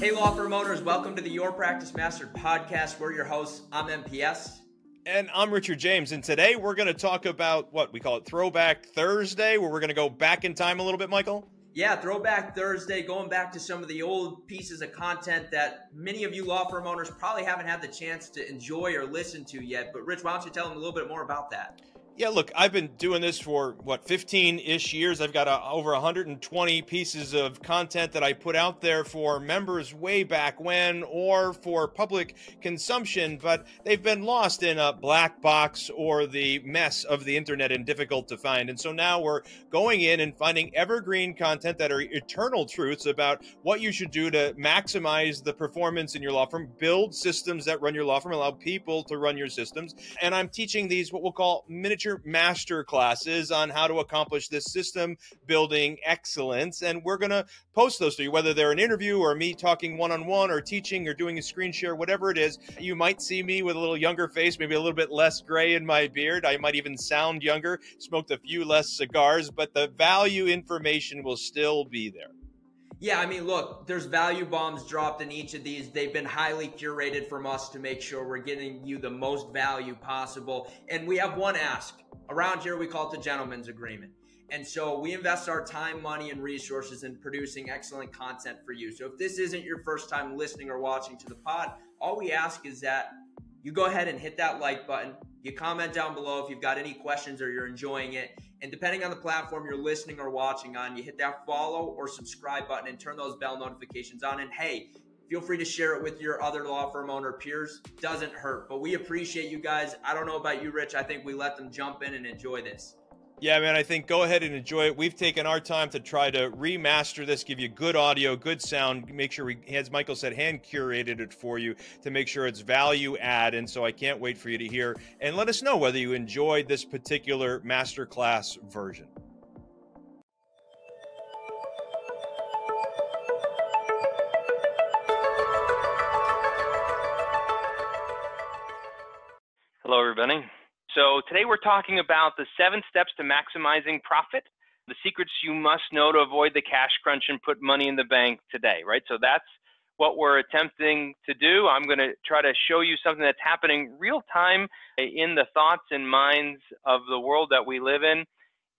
Hey, law firm owners, welcome to the Your Practice Mastered podcast. We're your hosts. I'm MPS. And I'm Richard James. And today we're going to talk about what we call it Throwback Thursday, where we're going to go back in time a little bit, Michael. Yeah, Throwback Thursday, going back to some of the old pieces of content that many of you law firm owners probably haven't had the chance to enjoy or listen to yet. But, Rich, why don't you tell them a little bit more about that? Yeah, look, I've been doing this for what 15-ish years. I've got a, over 120 pieces of content that I put out there for members way back when or for public consumption, but they've been lost in a black box or the mess of the internet and difficult to find. And so now we're going in and finding evergreen content that are eternal truths about what you should do to maximize the performance in your law firm, build systems that run your law firm, allow people to run your systems. And I'm teaching these what we'll call miniature master classes on how to accomplish this system building excellence. And we're going to post those to you, whether they're an interview or me talking one on one or teaching or doing a screen share, whatever it is. You might see me with a little younger face, maybe a little bit less gray in my beard. I might even sound younger, smoked a few less cigars, but the value information will still be there. Yeah, I mean, look, there's value bombs dropped in each of these. They've been highly curated from us to make sure we're getting you the most value possible. And we have one ask. Around here, we call it the gentleman's agreement. And so we invest our time, money, and resources in producing excellent content for you. So if this isn't your first time listening or watching to the pod, all we ask is that you go ahead and hit that like button. You comment down below if you've got any questions or you're enjoying it. And depending on the platform you're listening or watching on, you hit that follow or subscribe button and turn those bell notifications on. And hey, feel free to share it with your other law firm owner peers. Doesn't hurt, but we appreciate you guys. I don't know about you, Rich. I think we let them jump in and enjoy this. Yeah, man, I think go ahead and enjoy it. We've taken our time to try to remaster this, give you good audio, good sound, make sure we, as Michael said, hand curated it for you to make sure it's value add. And so I can't wait for you to hear and let us know whether you enjoyed this particular masterclass version. Hello, everybody. So today we're talking about the seven steps to maximizing profit, the secrets you must know to avoid the cash crunch and put money in the bank today, right? So that's what we're attempting to do. I'm going to try to show you something that's happening real time in the thoughts and minds of the world that we live in.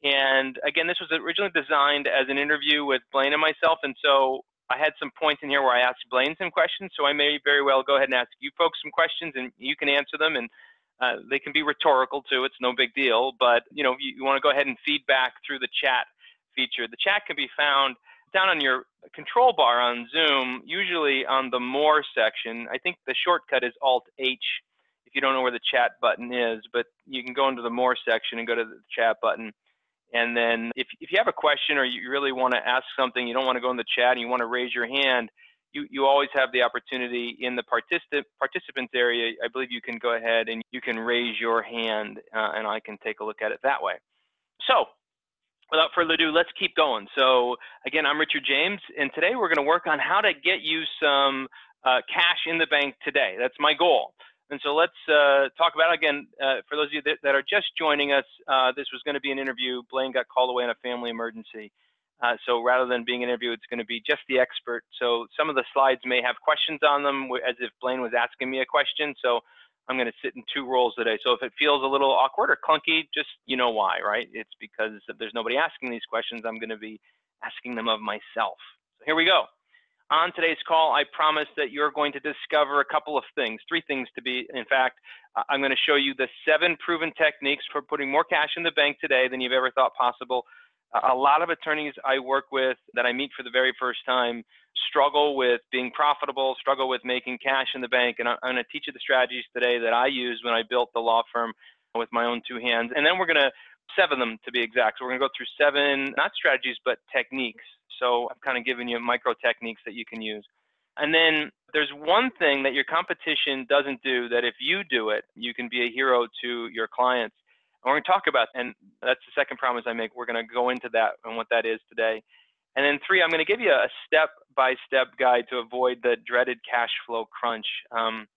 And again, this was originally designed as an interview with Blaine and myself. And so I had some points in here where I asked Blaine some questions. So I may very well go ahead and ask you folks some questions and you can answer them. And uh, they can be rhetorical too. It's no big deal. But you know, you, you want to go ahead and feedback through the chat feature. The chat can be found down on your control bar on Zoom, usually on the More section. I think the shortcut is Alt H if you don't know where the chat button is, but you can go into the More section and go to the chat button. And then if, if you have a question or you really want to ask something, you don't want to go in the chat and you want to raise your hand, you, you always have the opportunity in the particip- participants area. I believe you can go ahead and you can raise your hand uh, and I can take a look at it that way. So without further ado, let's keep going. So again, I'm Richard James, and today we're going to work on how to get you some uh, cash in the bank today. That's my goal. And so let's uh, talk about again. Uh, for those of you that, that are just joining us, uh, this was going to be an interview. Blaine got called away on a family emergency, uh, so rather than being an interview, it's going to be just the expert. So some of the slides may have questions on them as if Blaine was asking me a question. So I'm going to sit in two roles today. So if it feels a little awkward or clunky, just you know why, right? It's because there's nobody asking these questions. I'm going to be asking them of myself. So here we go. On today's call, I promise that you're going to discover a couple of things, three things to be, in fact. I'm going to show you the seven proven techniques for putting more cash in the bank today than you've ever thought possible a lot of attorneys I work with that I meet for the very first time struggle with being profitable, struggle with making cash in the bank. And I'm going to teach you the strategies today that I used when I built the law firm with my own two hands. And then we're going to seven them to be exact. So we're going to go through seven, not strategies, but techniques. So I've kind of given you micro techniques that you can use. And then there's one thing that your competition doesn't do that if you do it, you can be a hero to your clients. And we're going to talk about, and that's the second promise I make. We're going to go into that and what that is today. And then three, I'm going to give you a step-by-step guide to avoid the dreaded cash flow crunch. Um,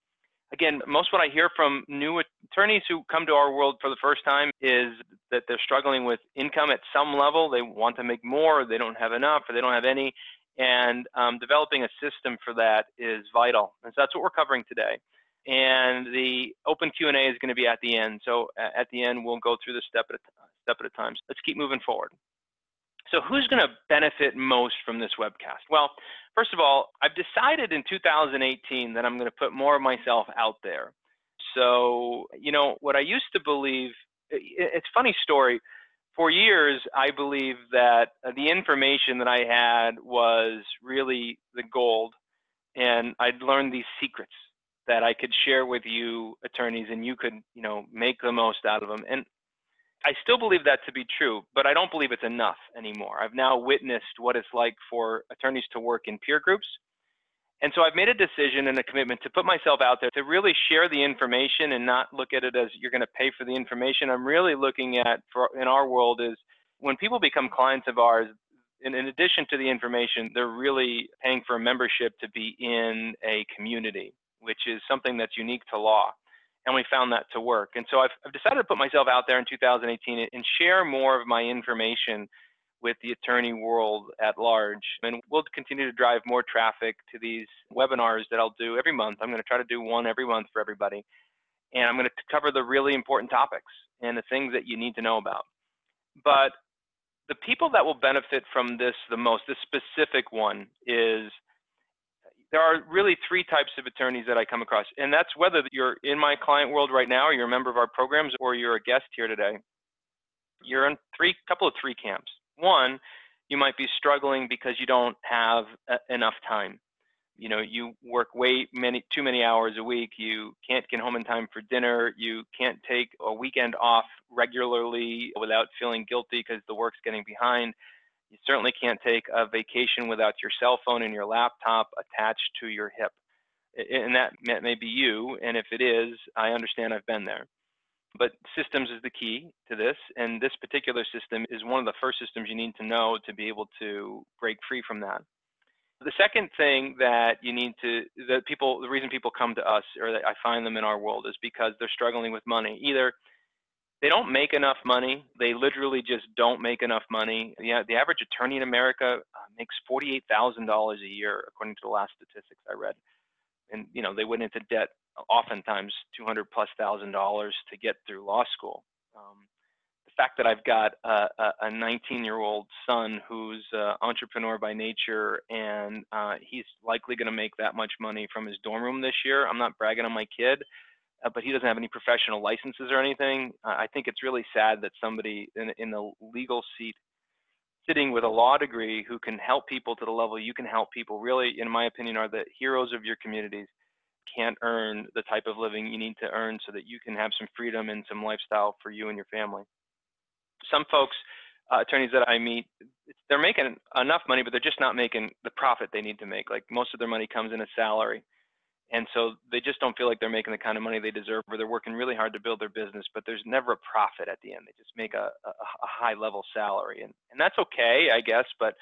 again, most what I hear from new attorneys who come to our world for the first time is that they're struggling with income at some level. They want to make more, they don't have enough, or they don't have any. And um, developing a system for that is vital. And so that's what we're covering today. And the open Q&A is going to be at the end. So at the end, we'll go through this step at a, step at a time. So Let's keep moving forward. So who's going to benefit most from this webcast? Well, first of all, I've decided in 2018 that I'm going to put more of myself out there. So, you know, what I used to believe, it's funny story. For years, I believed that uh, the information that I had was really the gold, and I'd learned these secrets that I could share with you attorneys, and you could, you know, make the most out of them. And I still believe that to be true, but I don't believe it's enough anymore. I've now witnessed what it's like for attorneys to work in peer groups. And so I've made a decision and a commitment to put myself out there to really share the information and not look at it as you're going to pay for the information. I'm really looking at for in our world is when people become clients of ours, in, in addition to the information, they're really paying for a membership to be in a community, which is something that's unique to law and we found that to work. And so I've, I've, decided to put myself out there in 2018 and share more of my information with the attorney world at large. And we'll continue to drive more traffic to these webinars that I'll do every month. I'm going to try to do one every month for everybody. And I'm going to cover the really important topics and the things that you need to know about. But the people that will benefit from this the most, this specific one, is there are really three types of attorneys that I come across, and that's whether you're in my client world right now, or you're a member of our programs, or you're a guest here today. You're in three couple of three camps. One, you might be struggling because you don't have uh, enough time. You know, you work way many too many hours a week. You can't get home in time for dinner. You can't take a weekend off regularly without feeling guilty because the work's getting behind you certainly can't take a vacation without your cell phone and your laptop attached to your hip. And that may be you, and if it is, I understand I've been there. But systems is the key to this, and this particular system is one of the first systems you need to know to be able to break free from that. The second thing that you need to, that people, the reason people come to us or that I find them in our world is because they're struggling with money. Either they don't make enough money. They literally just don't make enough money. Yeah, the average attorney in America uh, makes forty-eight thousand dollars a year, according to the last statistics I read. And you know, they went into debt oftentimes two hundred plus thousand dollars to get through law school. Um, the fact that I've got a 19-year-old son who's an entrepreneur by nature, and uh, he's likely going to make that much money from his dorm room this year. I'm not bragging on my kid uh, but he doesn't have any professional licenses or anything. Uh, I think it's really sad that somebody in, in the legal seat sitting with a law degree who can help people to the level you can help people really, in my opinion, are the heroes of your communities can't earn the type of living you need to earn so that you can have some freedom and some lifestyle for you and your family. Some folks, uh, attorneys that I meet, they're making enough money, but they're just not making the profit they need to make. Like most of their money comes in a salary and so they just don't feel like they're making the kind of money they deserve or they're working really hard to build their business but there's never a profit at the end. They just make a, a, a high level salary. And, and that's okay i guess but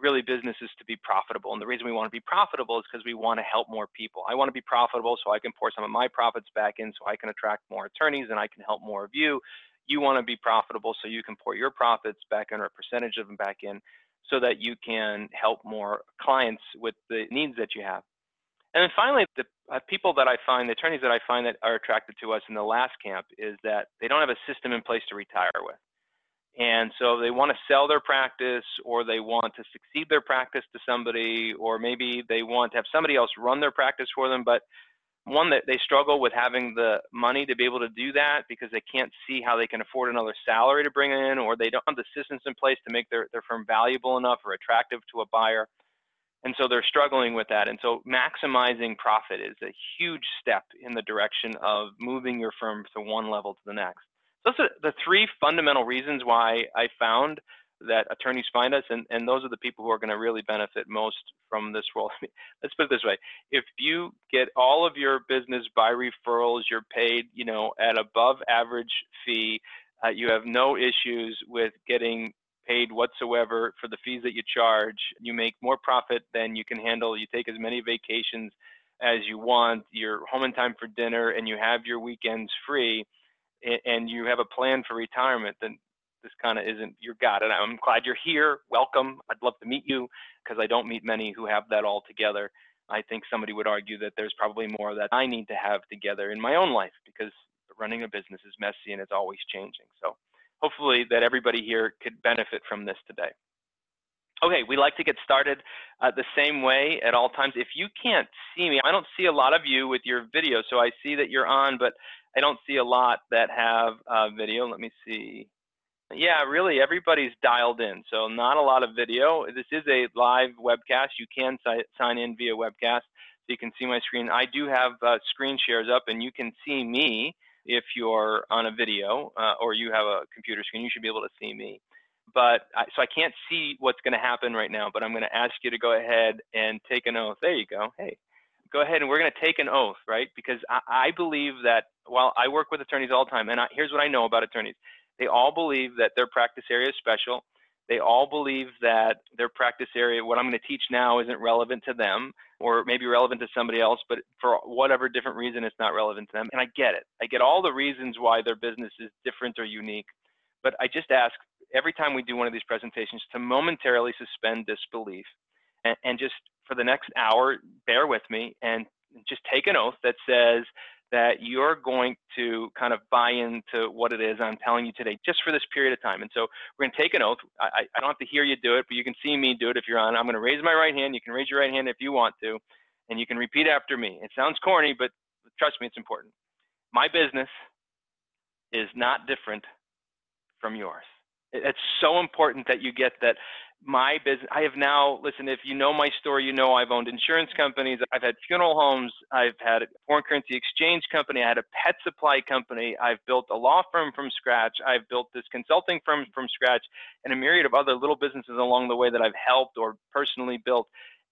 really business is to be profitable. And the reason we want to be profitable is because we want to help more people. I want to be profitable so i can pour some of my profits back in so i can attract more attorneys and i can help more of you. You want to be profitable so you can pour your profits back in or a percentage of them back in so that you can help more clients with the needs that you have and then finally, the uh, people that I find, the attorneys that I find that are attracted to us in the last camp is that they don't have a system in place to retire with. And so they want to sell their practice or they want to succeed their practice to somebody, or maybe they want to have somebody else run their practice for them. But one that they struggle with having the money to be able to do that because they can't see how they can afford another salary to bring in, or they don't have the systems in place to make their, their firm valuable enough or attractive to a buyer. And so they're struggling with that. And so maximizing profit is a huge step in the direction of moving your firm from one level to the next. So those are the three fundamental reasons why I found that attorneys find us, and, and those are the people who are going to really benefit most from this role. Let's put it this way: if you get all of your business by referrals, you're paid, you know, at above average fee. Uh, you have no issues with getting paid whatsoever for the fees that you charge. You make more profit than you can handle. You take as many vacations as you want. You're home in time for dinner and you have your weekends free and you have a plan for retirement, then this kind of isn't your God. And I'm glad you're here. Welcome. I'd love to meet you because I don't meet many who have that all together. I think somebody would argue that there's probably more that I need to have together in my own life because running a business is messy and it's always changing. So hopefully that everybody here could benefit from this today. Okay, we like to get started uh, the same way at all times. If you can't see me, I don't see a lot of you with your video, so I see that you're on, but I don't see a lot that have uh, video. Let me see. Yeah, really, everybody's dialed in, so not a lot of video. This is a live webcast. You can si sign in via webcast, so you can see my screen. I do have uh, screen shares up, and you can see me if you're on a video uh, or you have a computer screen. You should be able to see me but I, so I can't see what's going to happen right now, but I'm going to ask you to go ahead and take an oath. There you go. Hey, go ahead and we're going to take an oath, right? Because I, I believe that while I work with attorneys all the time, and I, here's what I know about attorneys they all believe that their practice area is special. They all believe that their practice area, what I'm going to teach now, isn't relevant to them or maybe relevant to somebody else, but for whatever different reason, it's not relevant to them. And I get it. I get all the reasons why their business is different or unique. But I just ask every time we do one of these presentations to momentarily suspend disbelief and, and just for the next hour, bear with me and just take an oath that says that you're going to kind of buy into what it is I'm telling you today, just for this period of time. And so we're going to take an oath. I, I don't have to hear you do it, but you can see me do it if you're on. I'm going to raise my right hand. You can raise your right hand if you want to, and you can repeat after me. It sounds corny, but trust me, it's important. My business is not different from yours. It's so important that you get that my business i have now listen if you know my story you know i've owned insurance companies i've had funeral homes i've had a foreign currency exchange company i had a pet supply company i've built a law firm from scratch i've built this consulting firm from scratch and a myriad of other little businesses along the way that i've helped or personally built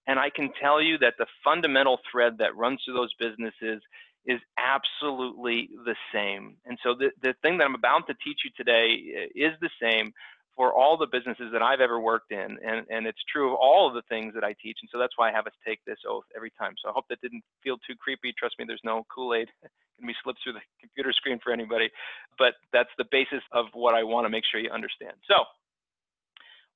and i can tell you that the fundamental thread that runs through those businesses is absolutely the same. And so the, the thing that I'm about to teach you today eh, is the same for all the businesses that I've ever worked in. And, and it's true of all of the things that I teach. And so that's why I have us take this oath every time. So I hope that didn't feel too creepy. Trust me, there's no Kool-Aid can be slipped through the computer screen for anybody. But that's the basis of what I want to make sure you understand. So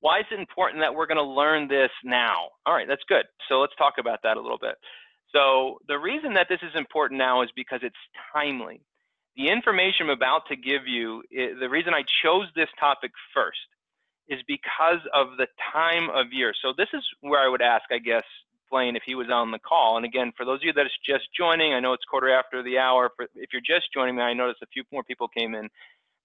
why is it important that we're going to learn this now? All right, that's good. So let's talk about that a little bit. So the reason that this is important now is because it's timely. The information I'm about to give you, the reason I chose this topic first is because of the time of year. So this is where I would ask, I guess, Blaine, if he was on the call. And again, for those of you that is just joining, I know it's quarter after the hour. If you're just joining me, I noticed a few more people came in.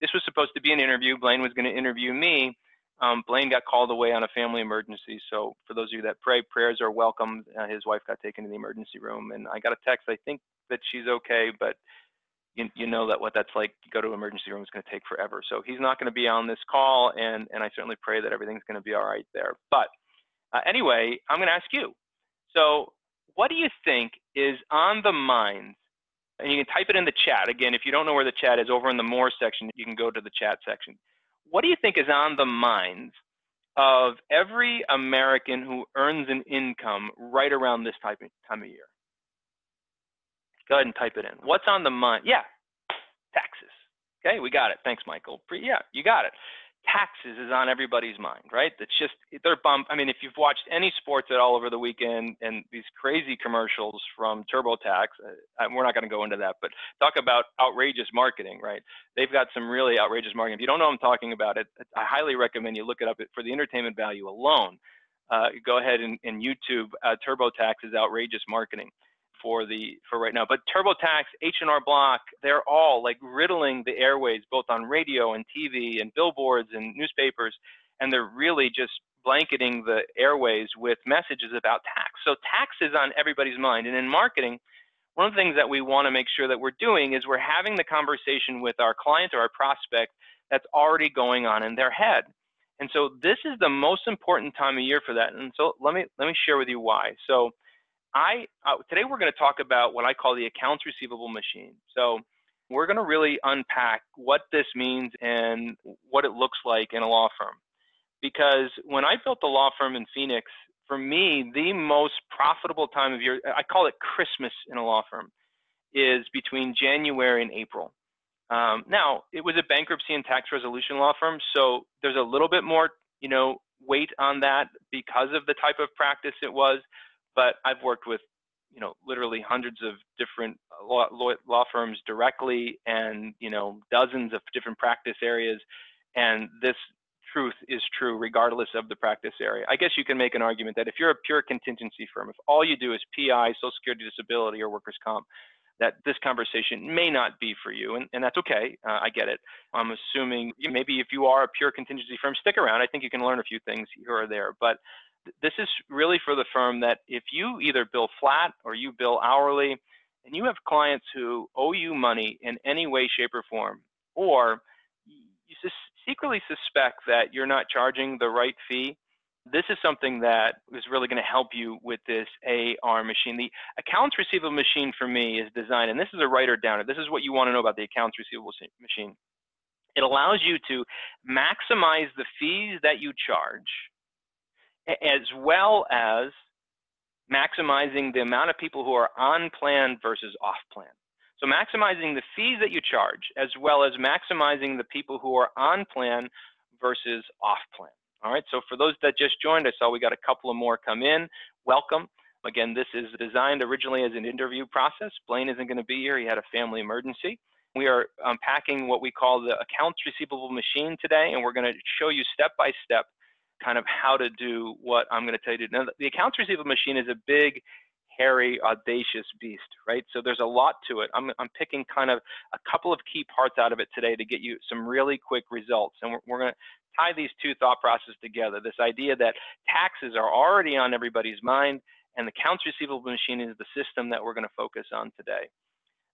This was supposed to be an interview. Blaine was going to interview me. Um, Blaine got called away on a family emergency. So for those of you that pray, prayers are welcome. Uh, his wife got taken to the emergency room, and I got a text. I think that she's okay, but you, you know that what that's like. You go to emergency room is going to take forever. So he's not going to be on this call, and and I certainly pray that everything's going to be all right there. But uh, anyway, I'm going to ask you. So what do you think is on the minds? And you can type it in the chat. Again, if you don't know where the chat is, over in the more section, you can go to the chat section what do you think is on the minds of every American who earns an income right around this type of time of year? Go ahead and type it in. What's on the mind? Yeah, taxes. Okay, we got it. Thanks, Michael. Yeah, you got it taxes is on everybody's mind, right? It's just they're bump. I mean, if you've watched any sports at all over the weekend and these crazy commercials from TurboTax, uh, we're not going to go into that, but talk about outrageous marketing, right? They've got some really outrageous marketing. If you don't know what I'm talking about, it, I highly recommend you look it up for the entertainment value alone. Uh, go ahead and, and YouTube uh, TurboTax is outrageous marketing for the for right now. But TurboTax, H&R Block, they're all like riddling the airways, both on radio and TV and billboards and newspapers, and they're really just blanketing the airways with messages about tax. So tax is on everybody's mind, and in marketing. One of the things that we want to make sure that we're doing is we're having the conversation with our client or our prospect that's already going on in their head. And so this is the most important time of year for that. And so let me let me share with you why. So I uh, today we're going to talk about what I call the accounts receivable machine. So we're going to really unpack what this means and what it looks like in a law firm. Because when I built the law firm in Phoenix, for me, the most profitable time of year, I call it Christmas in a law firm, is between January and April. Um, now, it was a bankruptcy and tax resolution law firm, so there's a little bit more, you know, weight on that because of the type of practice it was. But I've worked with, you know, literally hundreds of different law, law firms directly, and you know, dozens of different practice areas, and this truth is true regardless of the practice area. I guess you can make an argument that if you're a pure contingency firm, if all you do is PI, Social Security Disability, or workers' comp, that this conversation may not be for you, and, and that's okay. Uh, I get it. I'm assuming maybe if you are a pure contingency firm, stick around. I think you can learn a few things here or there. But this is really for the firm that if you either bill flat or you bill hourly, and you have clients who owe you money in any way, shape, or form, or you secretly suspect that you're not charging the right fee, this is something that is really going to help you with this AR machine. The accounts receivable machine for me is designed, and this is a writer downer. This is what you want to know about the accounts receivable machine. It allows you to maximize the fees that you charge, as well as maximizing the amount of people who are on plan versus off plan. So maximizing the fees that you charge, as well as maximizing the people who are on plan versus off plan. All right, so for those that just joined, I saw we got a couple of more come in. Welcome. Again, this is designed originally as an interview process. Blaine isn't going to be here. He had a family emergency. We are unpacking what we call the accounts receivable machine today, and we're going to show you step by step kind of how to do what I'm going to tell you to do. Now, the accounts receivable machine is a big, hairy, audacious beast, right? So there's a lot to it. I'm, I'm picking kind of a couple of key parts out of it today to get you some really quick results. And we're, we're going to tie these two thought processes together. This idea that taxes are already on everybody's mind, and the accounts receivable machine is the system that we're going to focus on today.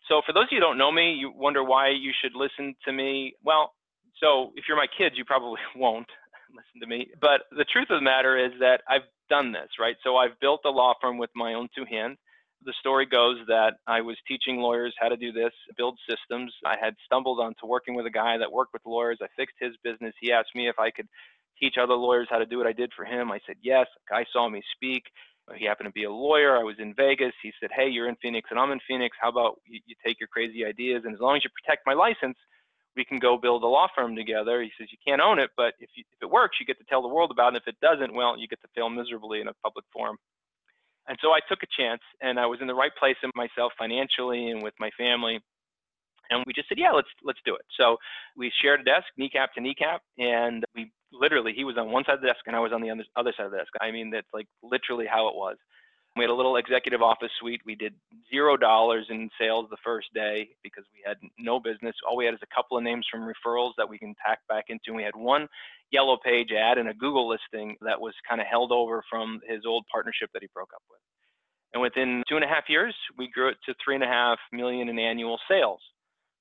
So, for those of you who don't know me, you wonder why you should listen to me. Well, so if you're my kids, you probably won't listen to me. But the truth of the matter is that I've done this, right? So, I've built a law firm with my own two hands the story goes that I was teaching lawyers how to do this, build systems. I had stumbled onto working with a guy that worked with lawyers. I fixed his business. He asked me if I could teach other lawyers how to do what I did for him. I said yes. A guy saw me speak. He happened to be a lawyer. I was in Vegas. He said, Hey, you're in Phoenix and I'm in Phoenix. How about you take your crazy ideas? And as long as you protect my license, we can go build a law firm together. He says, You can't own it, but if, you, if it works, you get to tell the world about it. And if it doesn't, well, you get to fail miserably in a public forum. And so I took a chance and I was in the right place in myself financially and with my family. And we just said, yeah, let's let's do it. So we shared a desk, kneecap to kneecap, and we literally he was on one side of the desk and I was on the other side of the desk. I mean, that's like literally how it was. We had a little executive office suite. We did zero dollars in sales the first day because we had no business. All we had is a couple of names from referrals that we can tack back into. And we had one yellow page ad and a Google listing that was kind of held over from his old partnership that he broke up with. And within two and a half years, we grew it to three and a half million in annual sales.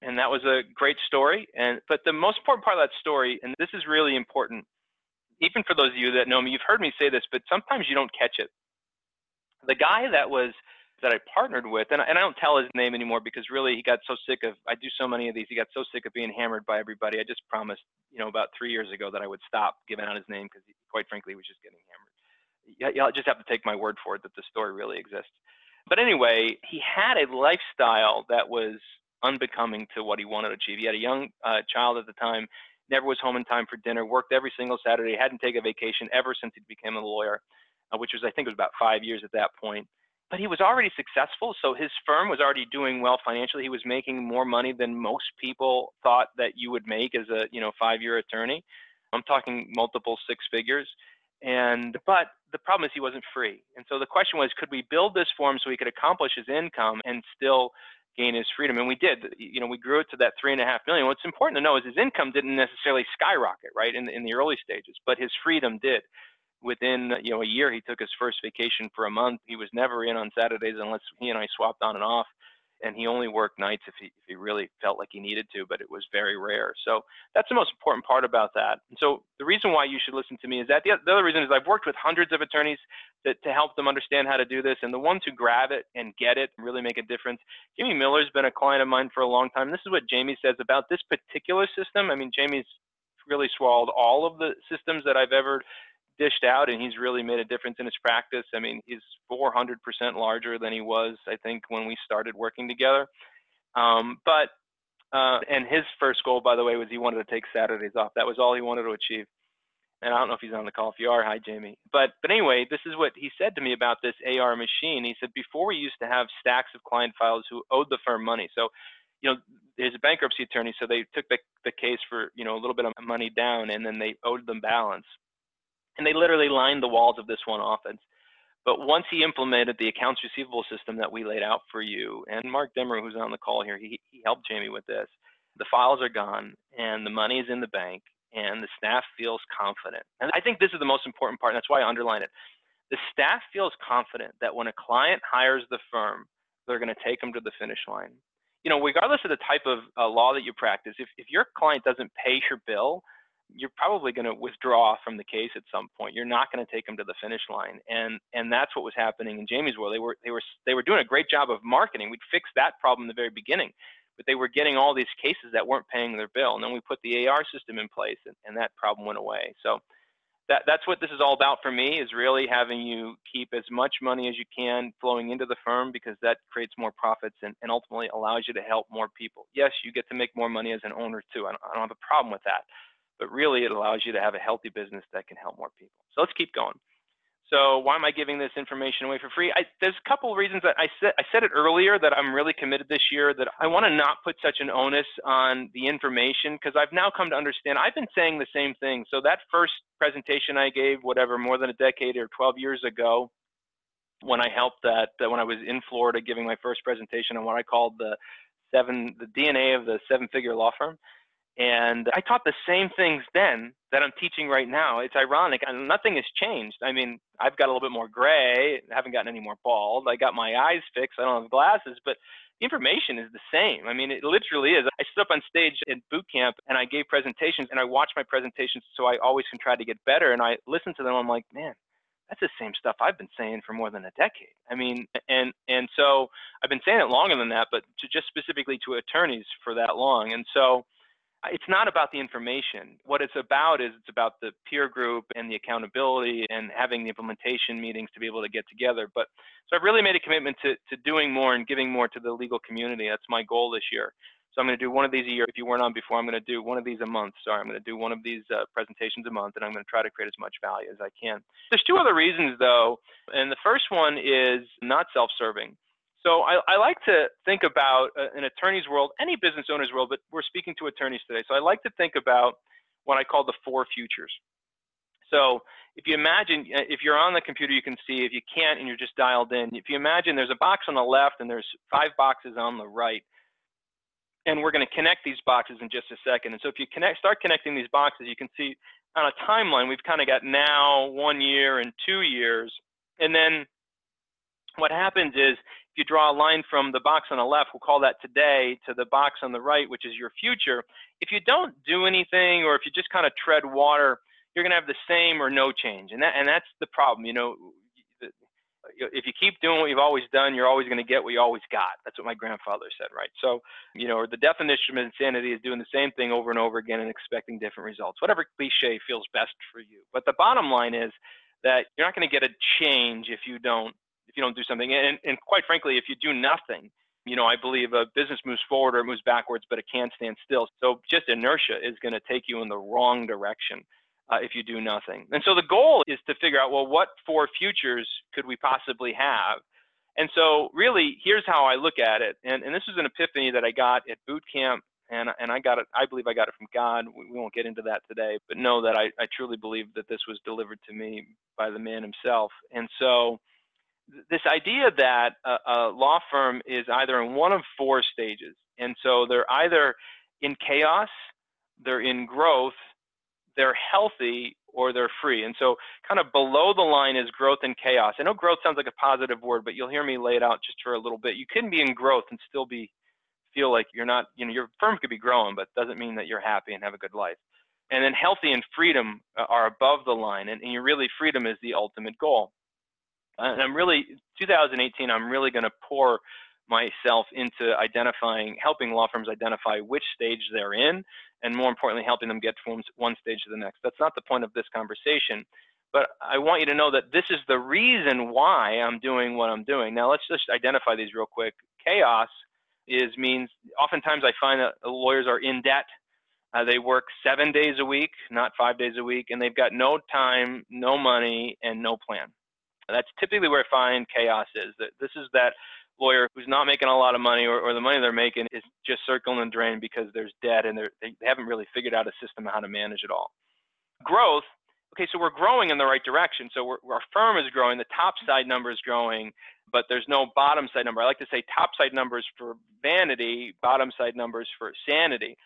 And that was a great story. And but the most important part of that story, and this is really important, even for those of you that know me, you've heard me say this, but sometimes you don't catch it the guy that was that I partnered with, and, and I don't tell his name anymore because really he got so sick of, I do so many of these, he got so sick of being hammered by everybody. I just promised, you know, about three years ago that I would stop giving out his name because quite frankly, he was just getting hammered. I'll just have to take my word for it that the story really exists. But anyway, he had a lifestyle that was unbecoming to what he wanted to achieve. He had a young uh, child at the time, never was home in time for dinner, worked every single Saturday, hadn't taken a vacation ever since he became a lawyer uh, which was I think it was about five years at that point. But he was already successful, so his firm was already doing well financially. He was making more money than most people thought that you would make as a you know five-year attorney. I'm talking multiple six figures. And but the problem is he wasn't free. And so the question was, could we build this for him so he could accomplish his income and still gain his freedom? And we did. You know, we grew it to that three and a half million. What's important to know is his income didn't necessarily skyrocket, right, in, in the early stages, but his freedom did within you know a year he took his first vacation for a month. He was never in on saturdays unless he and i swapped on and off and he only worked nights if he, if he really felt like he needed to but it was very rare. So that's the most important part about that. And so the reason why you should listen to me is that the, the other reason is i've worked with hundreds of attorneys that, to help them understand how to do this and the ones who grab it and get it really make a difference. Jamie miller's been a client of mine for a long time. This is what jamie says about this particular system. I mean jamie's really swallowed all of the systems that i've ever dished out and he's really made a difference in his practice. I mean, he's 400% larger than he was, I think, when we started working together. Um, but Uh, and his first goal, by the way, was he wanted to take Saturdays off. That was all he wanted to achieve. And I don't know if he's on the call. If you are, hi Jamie. But but anyway, this is what he said to me about this AR machine. He said before we used to have stacks of client files who owed the firm money. So, you know, he's a bankruptcy attorney, so they took the the case for you know a little bit of money down, and then they owed them balance, and they literally lined the walls of this one office. But once he implemented the accounts receivable system that we laid out for you, and Mark Demmer, who's on the call here, he, he helped Jamie with this. The files are gone, and the money is in the bank, and the staff feels confident. And I think this is the most important part, and that's why I underline it. The staff feels confident that when a client hires the firm, they're going to take them to the finish line. You know, regardless of the type of uh, law that you practice, if, if your client doesn't pay your bill, you're probably going to withdraw from the case at some point. You're not going to take them to the finish line, and and that's what was happening in Jamie's world. They were they were they were doing a great job of marketing. We'd fixed that problem in the very beginning, but they were getting all these cases that weren't paying their bill, and then we put the AR system in place, and, and that problem went away. So that that's what this is all about for me is really having you keep as much money as you can flowing into the firm because that creates more profits and, and ultimately allows you to help more people. Yes, you get to make more money as an owner too. I don't, I don't have a problem with that but really it allows you to have a healthy business that can help more people. So let's keep going. So why am I giving this information away for free? I, there's a couple of reasons that I said I said it earlier that I'm really committed this year that I want to not put such an onus on the information because I've now come to understand I've been saying the same thing. So that first presentation I gave, whatever, more than a decade or 12 years ago, when I helped that, when I was in Florida giving my first presentation on what I called the seven the DNA of the seven figure law firm. And I taught the same things then that I'm teaching right now. It's ironic, and nothing has changed. I mean, I've got a little bit more gray, haven't gotten any more bald. I got my eyes fixed. I don't have glasses, but the information is the same. I mean, it literally is. I stood up on stage in boot camp and I gave presentations and I watched my presentations so I always can try to get better. And I listened to them. I'm like, man, that's the same stuff I've been saying for more than a decade. I mean, and and so I've been saying it longer than that, but to just specifically to attorneys for that long. And so it's not about the information. What it's about is it's about the peer group and the accountability and having the implementation meetings to be able to get together. But so I've really made a commitment to, to doing more and giving more to the legal community. That's my goal this year. So I'm going to do one of these a year. If you weren't on before, I'm going to do one of these a month. Sorry, I'm going to do one of these uh, presentations a month, and I'm going to try to create as much value as I can. There's two other reasons, though, and the first one is not self-serving. So I, I, like to think about uh, an attorney's world, any business owner's world, but we're speaking to attorneys today. So I like to think about what I call the four futures. So if you imagine, uh, if you're on the computer, you can see. If you can't and you're just dialed in, if you imagine there's a box on the left and there's five boxes on the right, and we're going to connect these boxes in just a second. And so if you connect, start connecting these boxes, you can see on a timeline, we've kind of got now, one year, and two years. And then what happens is if you draw a line from the box on the left, we'll call that today, to the box on the right, which is your future, if you don't do anything or if you just kind of tread water, you're going to have the same or no change. And, that, and that's the problem. You know, if you keep doing what you've always done, you're always going to get what you always got. That's what my grandfather said, right? So, you know, the definition of insanity is doing the same thing over and over again and expecting different results. Whatever cliche feels best for you. But the bottom line is that you're not going to get a change if you don't if you don't do something. And, and quite frankly, if you do nothing, you know, I believe a business moves forward or it moves backwards, but it can't stand still. So just inertia is going to take you in the wrong direction uh, if you do nothing. And so the goal is to figure out, well, what four futures could we possibly have? And so really, here's how I look at it. And, and this is an epiphany that I got at boot camp. And, and I got it, I believe I got it from God. We, we won't get into that today, but know that I, I truly believe that this was delivered to me by the man himself. And so this idea that a, a, law firm is either in one of four stages. And so they're either in chaos, they're in growth, they're healthy, or they're free. And so kind of below the line is growth and chaos. I know growth sounds like a positive word, but you'll hear me lay it out just for a little bit. You can be in growth and still be feel like you're not, you know, your firm could be growing, but doesn't mean that you're happy and have a good life. And then healthy and freedom uh, are above the line, and, and really freedom is the ultimate goal and I'm really 2018. I'm really going to pour myself into identifying, helping law firms identify which stage they're in, and more importantly, helping them get from one stage to the next. That's not the point of this conversation, but I want you to know that this is the reason why I'm doing what I'm doing. Now, let's just identify these real quick. Chaos is means oftentimes I find that lawyers are in debt. Uh, they work seven days a week, not five days a week, and they've got no time, no money, and no plan. That's typically where I find chaos is. That this is that lawyer who's not making a lot of money, or, or the money they're making is just circling the drain because there's debt and they they haven't really figured out a system how to manage it all. Growth. Okay, so we're growing in the right direction. So our firm is growing, the top side number is growing, but there's no bottom side number. I like to say top side numbers for vanity, bottom side numbers for sanity.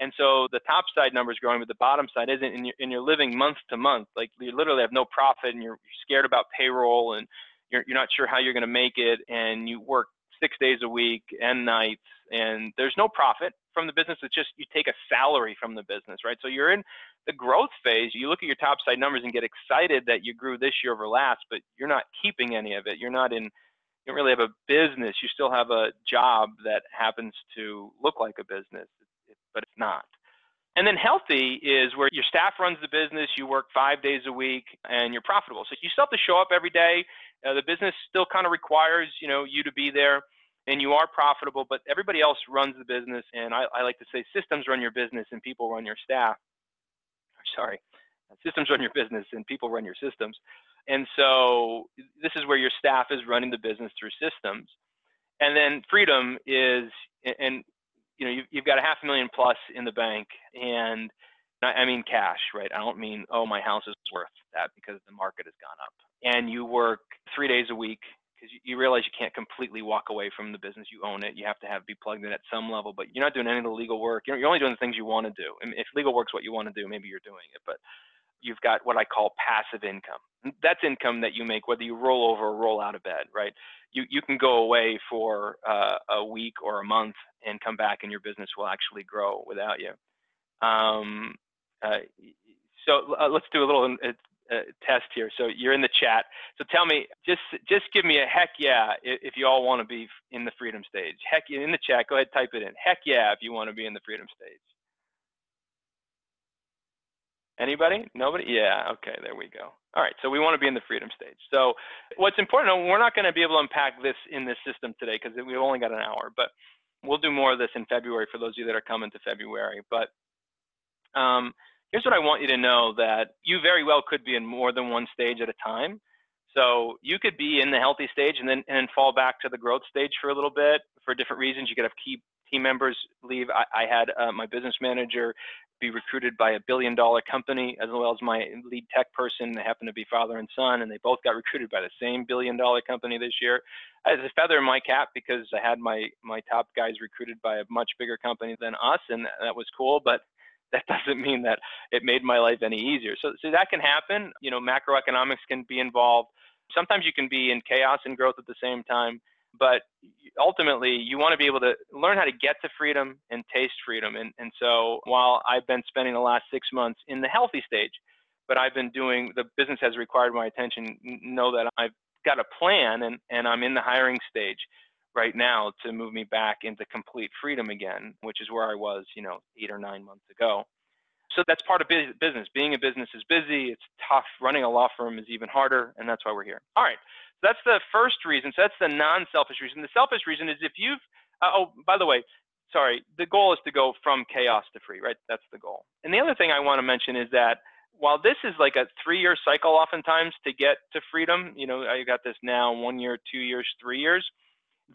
And so the top side number is growing, but the bottom side isn't, and you're, and you're living month to month. Like you literally have no profit, and you're scared about payroll, and you're, you're not sure how you're going to make it, and you work six days a week and nights, and there's no profit from the business. It's just you take a salary from the business, right? So you're in the growth phase. You look at your top side numbers and get excited that you grew this year over last, but you're not keeping any of it. You're not in you don't really have a business. You still have a job that happens to look like a business but it's not. And then healthy is where your staff runs the business, you work five days a week, and you're profitable. So you still have to show up every day. Uh, the business still kind of requires you know you to be there, and you are profitable. But everybody else runs the business, and I, I like to say systems run your business and people run your staff. Sorry, systems run your business and people run your systems. And so this is where your staff is running the business through systems. And then freedom is, and you know, you've, you've got a half a million plus in the bank, and I mean cash, right? I don't mean, oh, my house is worth that because the market has gone up. And you work three days a week because you, you, realize you can't completely walk away from the business. You own it. You have to have be plugged in at some level, but you're not doing any of the legal work. You're, you're only doing the things you want to do. And if legal work's what you want to do, maybe you're doing it. But you've got what I call passive income. That's income that you make whether you roll over or roll out of bed, right? You, you can go away for uh, a week or a month and come back and your business will actually grow without you. Um, uh, so uh, let's do a little uh, uh, test here. So you're in the chat. So tell me, just just give me a heck yeah if, if you all want to be in the freedom stage. Heck in the chat. Go ahead, type it in. Heck yeah if you want to be in the freedom stage. Anybody? Nobody? Yeah. Okay. There we go. All right. So we want to be in the freedom stage. So what's important? We're not going to be able to unpack this in this system today because we've only got an hour. But we'll do more of this in February for those of you that are coming to February. But um, here's what I want you to know: that you very well could be in more than one stage at a time. So you could be in the healthy stage and then and then fall back to the growth stage for a little bit for different reasons. You could have key team members leave. I, I had uh, my business manager be recruited by a billion dollar company, as well as my lead tech person. They happen to be father and son, and they both got recruited by the same billion dollar company this year. As a feather in my cap because I had my my top guys recruited by a much bigger company than us, and that was cool. But that doesn't mean that it made my life any easier. So, so that can happen. You know, macroeconomics can be involved. Sometimes you can be in chaos and growth at the same time but ultimately you want to be able to learn how to get to freedom and taste freedom. And, and so while i've been spending the last six months in the healthy stage but i've been doing the business has required my attention know that i've got a plan and, and i'm in the hiring stage right now to move me back into complete freedom again which is where i was you know eight or nine months ago. So that's part of business. Being a business is busy. It's tough. Running a law firm is even harder and that's why we're here. All right that's the first reason. So that's the non-selfish reason. The selfish reason is if you've uh, oh, by the way, sorry, the goal is to go from chaos to free, right? That's the goal. And the other thing I want to mention is that while this is like a three-year cycle, oftentimes to get to freedom, you know, I got this now one year, two years, three years.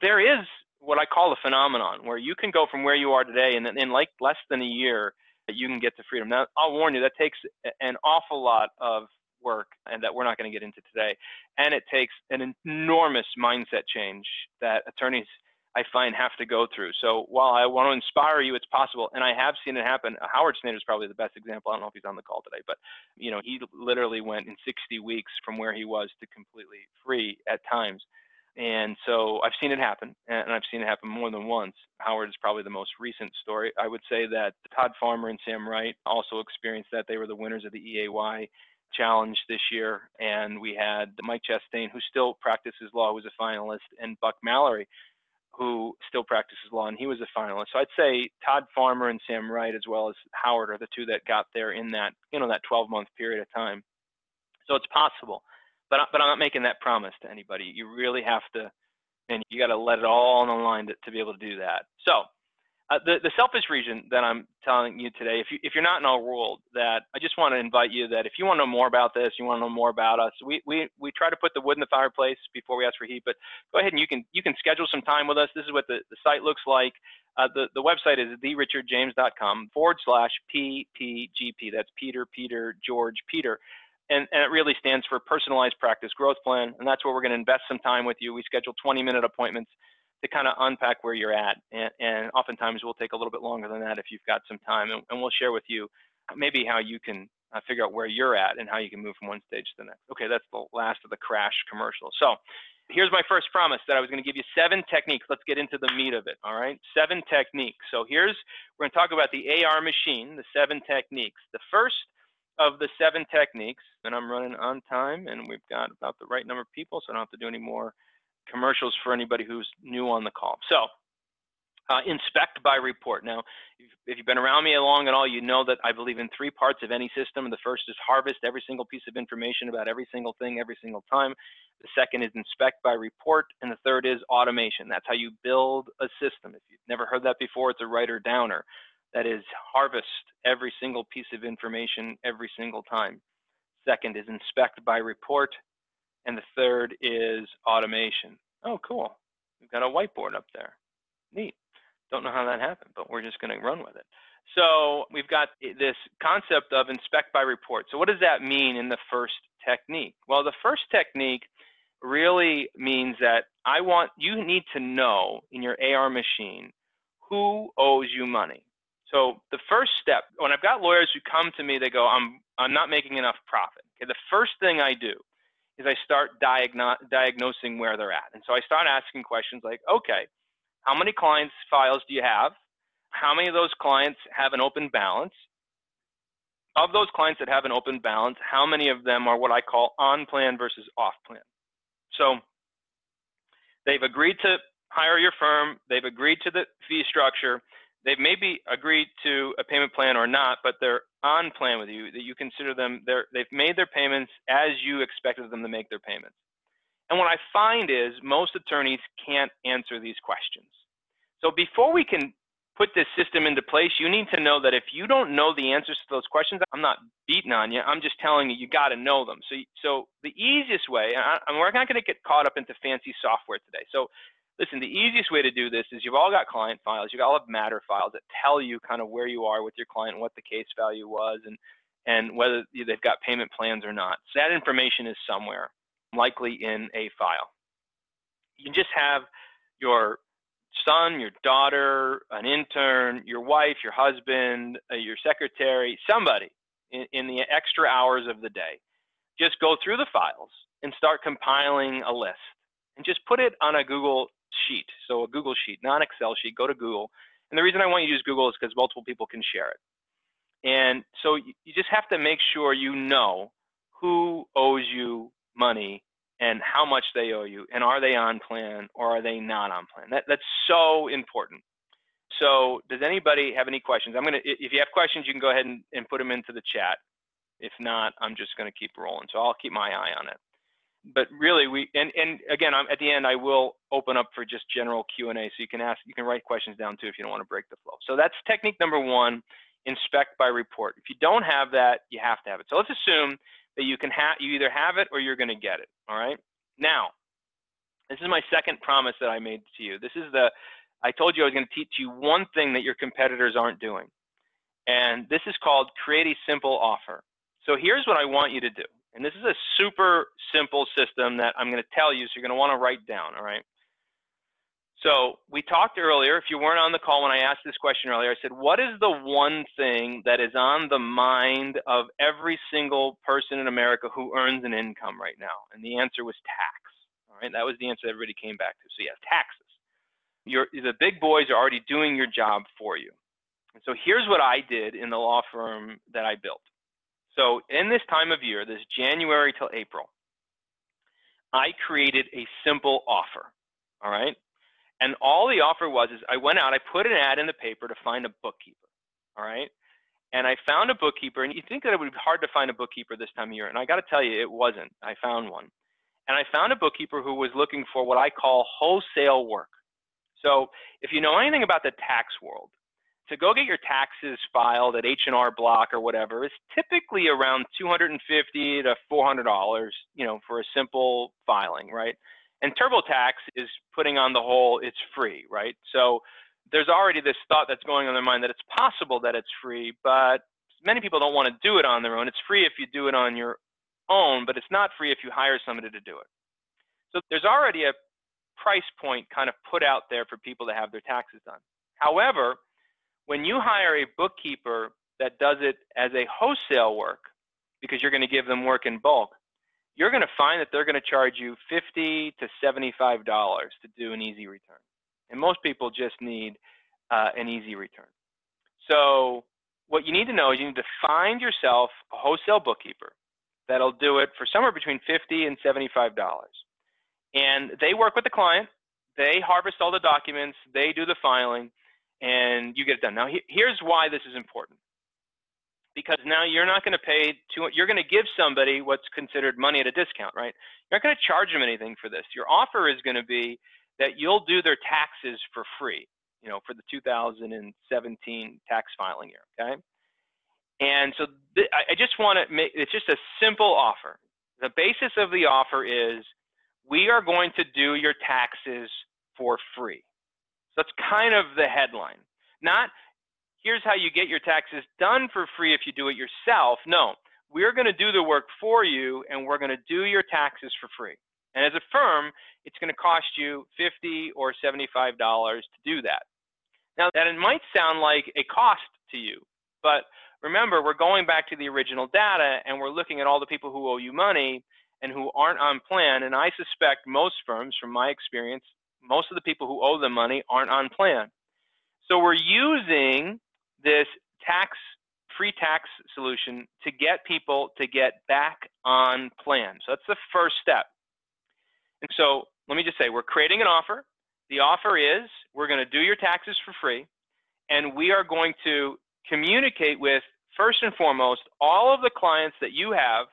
There is what I call a phenomenon where you can go from where you are today and in like less than a year that you can get to freedom. Now, I'll warn you, that takes an awful lot of work and that we're not going to get into today. And it takes an enormous mindset change that attorneys I find have to go through. So while I want to inspire you, it's possible, and I have seen it happen. Howard Snyder is probably the best example. I don't know if he's on the call today, but you know he literally went in 60 weeks from where he was to completely free at times. And so I've seen it happen, and I've seen it happen more than once. Howard is probably the most recent story. I would say that Todd Farmer and Sam Wright also experienced that. They were the winners of the EAY challenge this year, and we had Mike Chastain, who still practices law, who was a finalist, and Buck Mallory, who still practices law, and he was a finalist. So I'd say Todd Farmer and Sam Wright, as well as Howard, are the two that got there in that you know that 12-month period of time. So it's possible, but but I'm not making that promise to anybody. You really have to and you got to let it all on the line to, to be able to do that. So uh, the, the selfish reason that I'm telling you today, if, you, if you're not in our world, that I just want to invite you that if you want to know more about this, you want to know more about us, we, we, we try to put the wood in the fireplace before we ask for heat, but go ahead and you can, you can schedule some time with us. This is what the, the site looks like. Uh, the, the website is therichardjames.com forward slash PPGP. That's Peter, Peter, George, Peter. And, and, it really stands for Personalized Practice Growth Plan. And that's where we're going to invest some time with you. We schedule 20 minute appointments to kind of unpack where you're at. And, and, oftentimes we'll take a little bit longer than that if you've got some time. And, and we'll share with you maybe how you can uh, figure out where you're at and how you can move from one stage to the next. Okay, that's the last of the crash commercial. So here's my first promise that I was going to give you seven techniques. Let's get into the meat of it. All right, seven techniques. So here's we're going to talk about the AR machine, the seven techniques. The first of the seven techniques, and I'm running on time, and we've got about the right number of people, so I don't have to do any more commercials for anybody who's new on the call. So uh, inspect by report. Now, if you've been around me long at all, you know that I believe in three parts of any system. The first is harvest every single piece of information about every single thing every single time. The second is inspect by report. And the third is automation. That's how you build a system. If you've never heard that before, it's a writer downer. That is harvest every single piece of information every single time. Second is inspect by report. And the third is automation. Oh, cool. We've got a whiteboard up there. Neat. Don't know how that happened, but we're just going to run with it. So we've got this concept of inspect by report. So what does that mean in the first technique? Well, the first technique really means that I want you need to know in your AR machine who owes you money. So the first step, when I've got lawyers who come to me, they go, I'm I'm not making enough profit. Okay, the first thing I do is I start diagno- diagnosing where they're at. And so I start asking questions like, okay, how many clients files do you have? How many of those clients have an open balance? Of those clients that have an open balance, how many of them are what I call on plan versus off plan? So they've agreed to hire your firm, they've agreed to the fee structure, they've maybe agreed to a payment plan or not, but they're on plan with you, that you consider them, they've made their payments as you expected them to make their payments. And what I find is most attorneys can't answer these questions. So before we can put this system into place, you need to know that if you don't know the answers to those questions, I'm not beating on you. I'm just telling you, you got to know them. So, so the easiest way, and we're not going to get caught up into fancy software today. So listen, the easiest way to do this is you've all got client files, You've all have matter files that tell you kind of where you are with your client, what the case value was, and and whether they've got payment plans or not. So that information is somewhere, likely in a file. You can just have your son, your daughter, an intern, your wife, your husband, uh, your secretary, somebody in, in the extra hours of the day, just go through the files and start compiling a list and just put it on a Google sheet. So a Google sheet, not Excel sheet, go to Google. And the reason I want you to use Google is because multiple people can share it. And so you just have to make sure you know who owes you money and how much they owe you and are they on plan or are they not on plan. That, that's so important. So does anybody have any questions? I'm gonna, if you have questions, you can go ahead and, and put them into the chat. If not, I'm just gonna keep rolling. So I'll keep my eye on it but really we and and again I'm, at the end I will open up for just general Q&A so you can ask you can write questions down too if you don't want to break the flow. So that's technique number 1 inspect by report. If you don't have that you have to have it. So let's assume that you can have you either have it or you're going to get it, all right? Now, this is my second promise that I made to you. This is the I told you I was going to teach you one thing that your competitors aren't doing. And this is called create a simple offer. So here's what I want you to do. And this is a super simple system that I'm going to tell you, so you're going to want to write down, all right? So we talked earlier, if you weren't on the call when I asked this question earlier, I said, what is the one thing that is on the mind of every single person in America who earns an income right now? And the answer was tax, all right? That was the answer everybody came back to. So yes, taxes. The big boys are already doing your job for you. And so here's what I did in the law firm that I built. So in this time of year, this January till April, I created a simple offer. All right. And all the offer was is I went out, I put an ad in the paper to find a bookkeeper. All right. And I found a bookkeeper, and you think that it would be hard to find a bookkeeper this time of year. And I got to tell you, it wasn't. I found one. and I found a bookkeeper who was looking for what I call wholesale work. So if you know anything about the tax world, to go get your taxes filed at H&R Block or whatever is typically around 250 to 400 dollars, you know, for a simple filing, right? And TurboTax is putting on the whole it's free, right? So there's already this thought that's going on in their mind that it's possible that it's free, but many people don't want to do it on their own. It's free if you do it on your own, but it's not free if you hire somebody to do it. So there's already a price point kind of put out there for people to have their taxes done. However, when you hire a bookkeeper that does it as a wholesale work, because you're going to give them work in bulk, you're going to find that they're going to charge you 50 to $75 to do an easy return. And most people just need uh, an easy return. So what you need to know is you need to find yourself a wholesale bookkeeper that'll do it for somewhere between 50 and $75. And they work with the client, they harvest all the documents, they do the filing, and you get it done. Now, here's why this is important. Because now you're not going to pay to, you're going to give somebody what's considered money at a discount, right? You're not going to charge them anything for this. Your offer is going to be that you'll do their taxes for free, you know, for the 2017 tax filing year, okay? And so I just want to make, it's just a simple offer. The basis of the offer is we are going to do your taxes for free. So that's kind of the headline. Not here's how you get your taxes done for free if you do it yourself. No, we're going to do the work for you and we're going to do your taxes for free. And as a firm, it's going to cost you 50 or $75 to do that. Now, that it might sound like a cost to you, but remember, we're going back to the original data and we're looking at all the people who owe you money and who aren't on plan. And I suspect most firms, from my experience, most of the people who owe them money aren't on plan. So we're using this tax free tax solution to get people to get back on plan. So that's the first step. And so let me just say, we're creating an offer. The offer is we're going to do your taxes for free, and we are going to communicate with, first and foremost, all of the clients that you have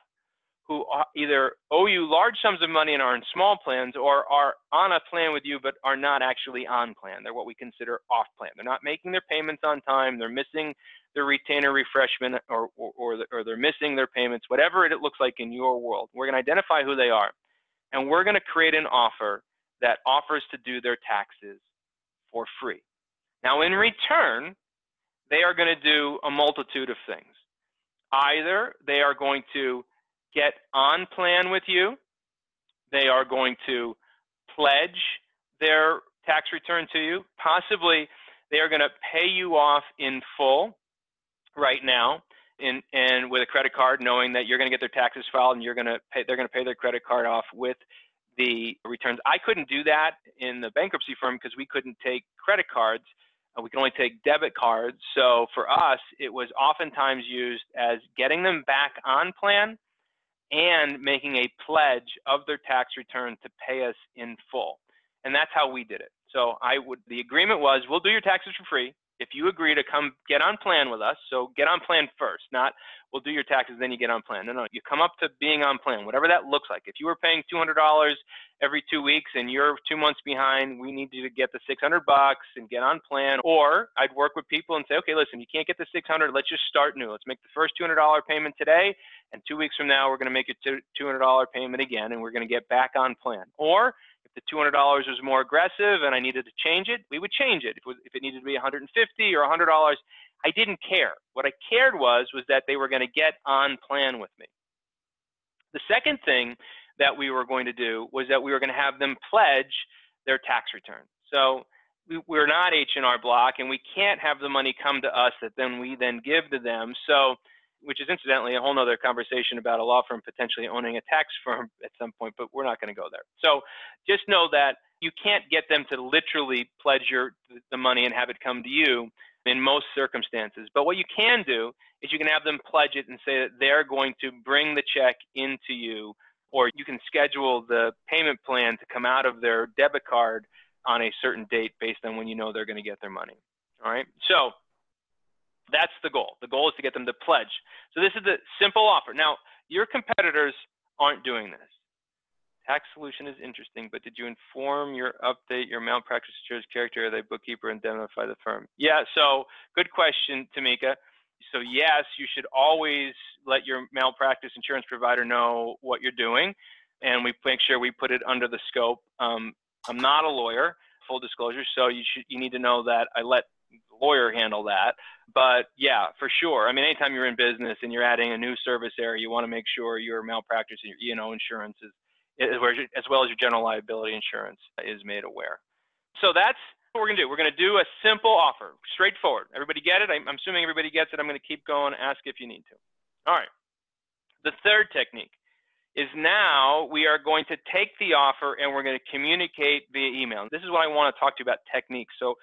who uh, either owe you large sums of money and are in small plans or are on a plan with you but are not actually on plan. They're what we consider off plan. They're not making their payments on time. They're missing their retainer refreshment or, or, or, or they're missing their payments, whatever it looks like in your world. We're going to identify who they are and we're going to create an offer that offers to do their taxes for free. Now, in return, they are going to do a multitude of things. Either they are going to get on plan with you. They are going to pledge their tax return to you. Possibly they are going to pay you off in full right now in, and with a credit card, knowing that you're going to get their taxes filed and you're going to pay, they're going to pay their credit card off with the returns. I couldn't do that in the bankruptcy firm because we couldn't take credit cards. We can only take debit cards. So for us, it was oftentimes used as getting them back on plan and making a pledge of their tax return to pay us in full. And that's how we did it. So I would the agreement was we'll do your taxes for free if you agree to come get on plan with us. So get on plan first, not we'll do your taxes then you get on plan. No, no, you come up to being on plan, whatever that looks like. If you were paying $200 every 2 weeks and you're 2 months behind, we need you to get the 600 bucks and get on plan or I'd work with people and say, "Okay, listen, you can't get the 600, let's just start new. Let's make the first $200 payment today and 2 weeks from now we're going to make a $200 payment again and we're going to get back on plan." Or if the $200 was more aggressive and I needed to change it, we would change it. If it needed to be 150 or $100, I didn't care. What I cared was was that they were going to get on plan with me. The second thing that we were going to do was that we were going to have them pledge their tax return. So we, we're not H&R Block, and we can't have the money come to us that then we then give to them. So which is incidentally a whole nother conversation about a law firm potentially owning a tax firm at some point, but we're not going to go there. So just know that you can't get them to literally pledge your, the money and have it come to you in most circumstances. But what you can do is you can have them pledge it and say that they're going to bring the check into you, or you can schedule the payment plan to come out of their debit card on a certain date based on when you know they're going to get their money. All right. So that's the goal. The goal is to get them to pledge. So this is the simple offer. Now, your competitors aren't doing this. Tax solution is interesting, but did you inform your update your malpractice insurance character, the bookkeeper and indemnify the firm? Yeah, so good question, Tamika. So yes, you should always let your malpractice insurance provider know what you're doing, and we make sure we put it under the scope. Um, I'm not a lawyer, full disclosure, so you should you need to know that I let lawyer handle that. But yeah, for sure. I mean, anytime you're in business and you're adding a new service area, you want to make sure your malpractice and your E&O insurance is, as well as your general liability insurance is made aware. So that's what we're going to do. We're going to do a simple offer, straightforward. Everybody get it? I'm, assuming everybody gets it. I'm going to keep going. Ask if you need to. All right. The third technique is now we are going to take the offer and we're going to communicate via email. This is what I want to talk to you about techniques. So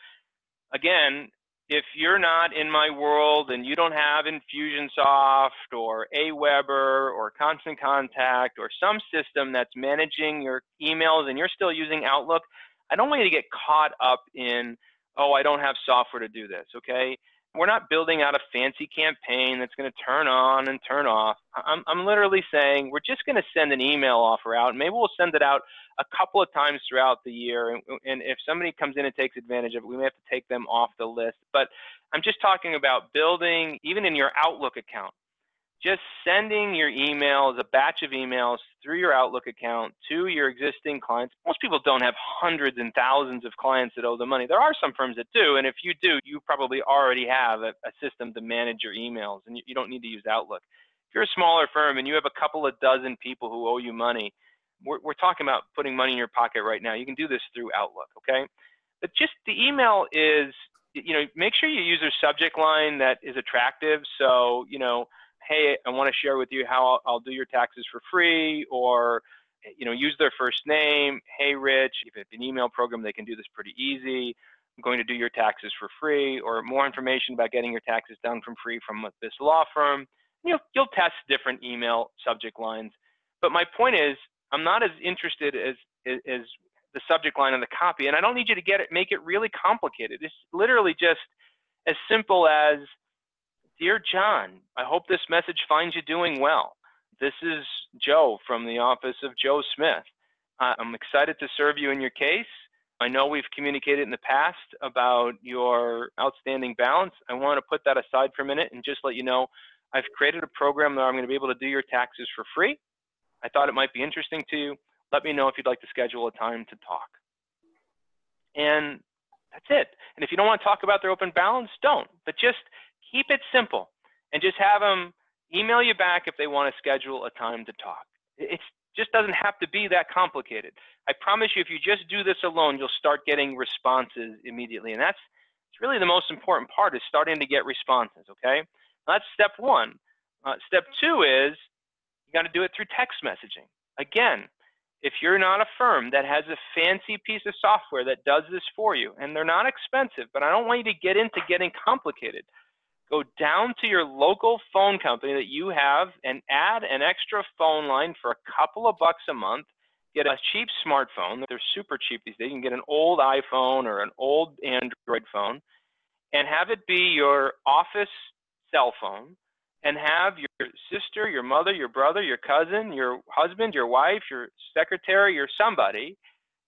again, if you're not in my world and you don't have Infusionsoft or Aweber or Constant Contact or some system that's managing your emails and you're still using Outlook, I don't want you to get caught up in, oh, I don't have software to do this, okay? We're not building out a fancy campaign that's going to turn on and turn off. I'm, I'm literally saying we're just going to send an email offer out. Maybe we'll send it out a couple of times throughout the year. And, and if somebody comes in and takes advantage of it, we may have to take them off the list. But I'm just talking about building, even in your Outlook account, just sending your emails, a batch of emails through your Outlook account to your existing clients. Most people don't have hundreds and thousands of clients that owe them money. There are some firms that do, and if you do, you probably already have a, a system to manage your emails, and you, you don't need to use Outlook. If you're a smaller firm and you have a couple of dozen people who owe you money, we're, we're talking about putting money in your pocket right now. You can do this through Outlook, okay? But just the email is, you know, make sure you use a subject line that is attractive. So, you know, hey, I want to share with you how I'll, I'll do your taxes for free, or you know, use their first name. Hey, Rich, if it's an email program, they can do this pretty easy. I'm going to do your taxes for free, or more information about getting your taxes done from free from this law firm. You'll, you'll test different email subject lines. But my point is, I'm not as interested as, as the subject line on the copy, and I don't need you to get it, make it really complicated. It's literally just as simple as Dear John, I hope this message finds you doing well. This is Joe from the office of Joe Smith. I'm excited to serve you in your case. I know we've communicated in the past about your outstanding balance. I want to put that aside for a minute and just let you know I've created a program that I'm going to be able to do your taxes for free. I thought it might be interesting to you. Let me know if you'd like to schedule a time to talk. And that's it. And if you don't want to talk about their open balance, don't. But just keep it simple and just have them email you back if they want to schedule a time to talk. It just doesn't have to be that complicated. I promise you, if you just do this alone, you'll start getting responses immediately. And that's it's really the most important part is starting to get responses, okay? That's step one. Uh, step two is you got to do it through text messaging. Again, if you're not a firm that has a fancy piece of software that does this for you, and they're not expensive, but I don't want you to get into getting complicated go down to your local phone company that you have and add an extra phone line for a couple of bucks a month. Get a cheap smartphone. They're super cheap these days. You can get an old iPhone or an old Android phone and have it be your office cell phone and have your sister, your mother, your brother, your cousin, your husband, your wife, your secretary, or somebody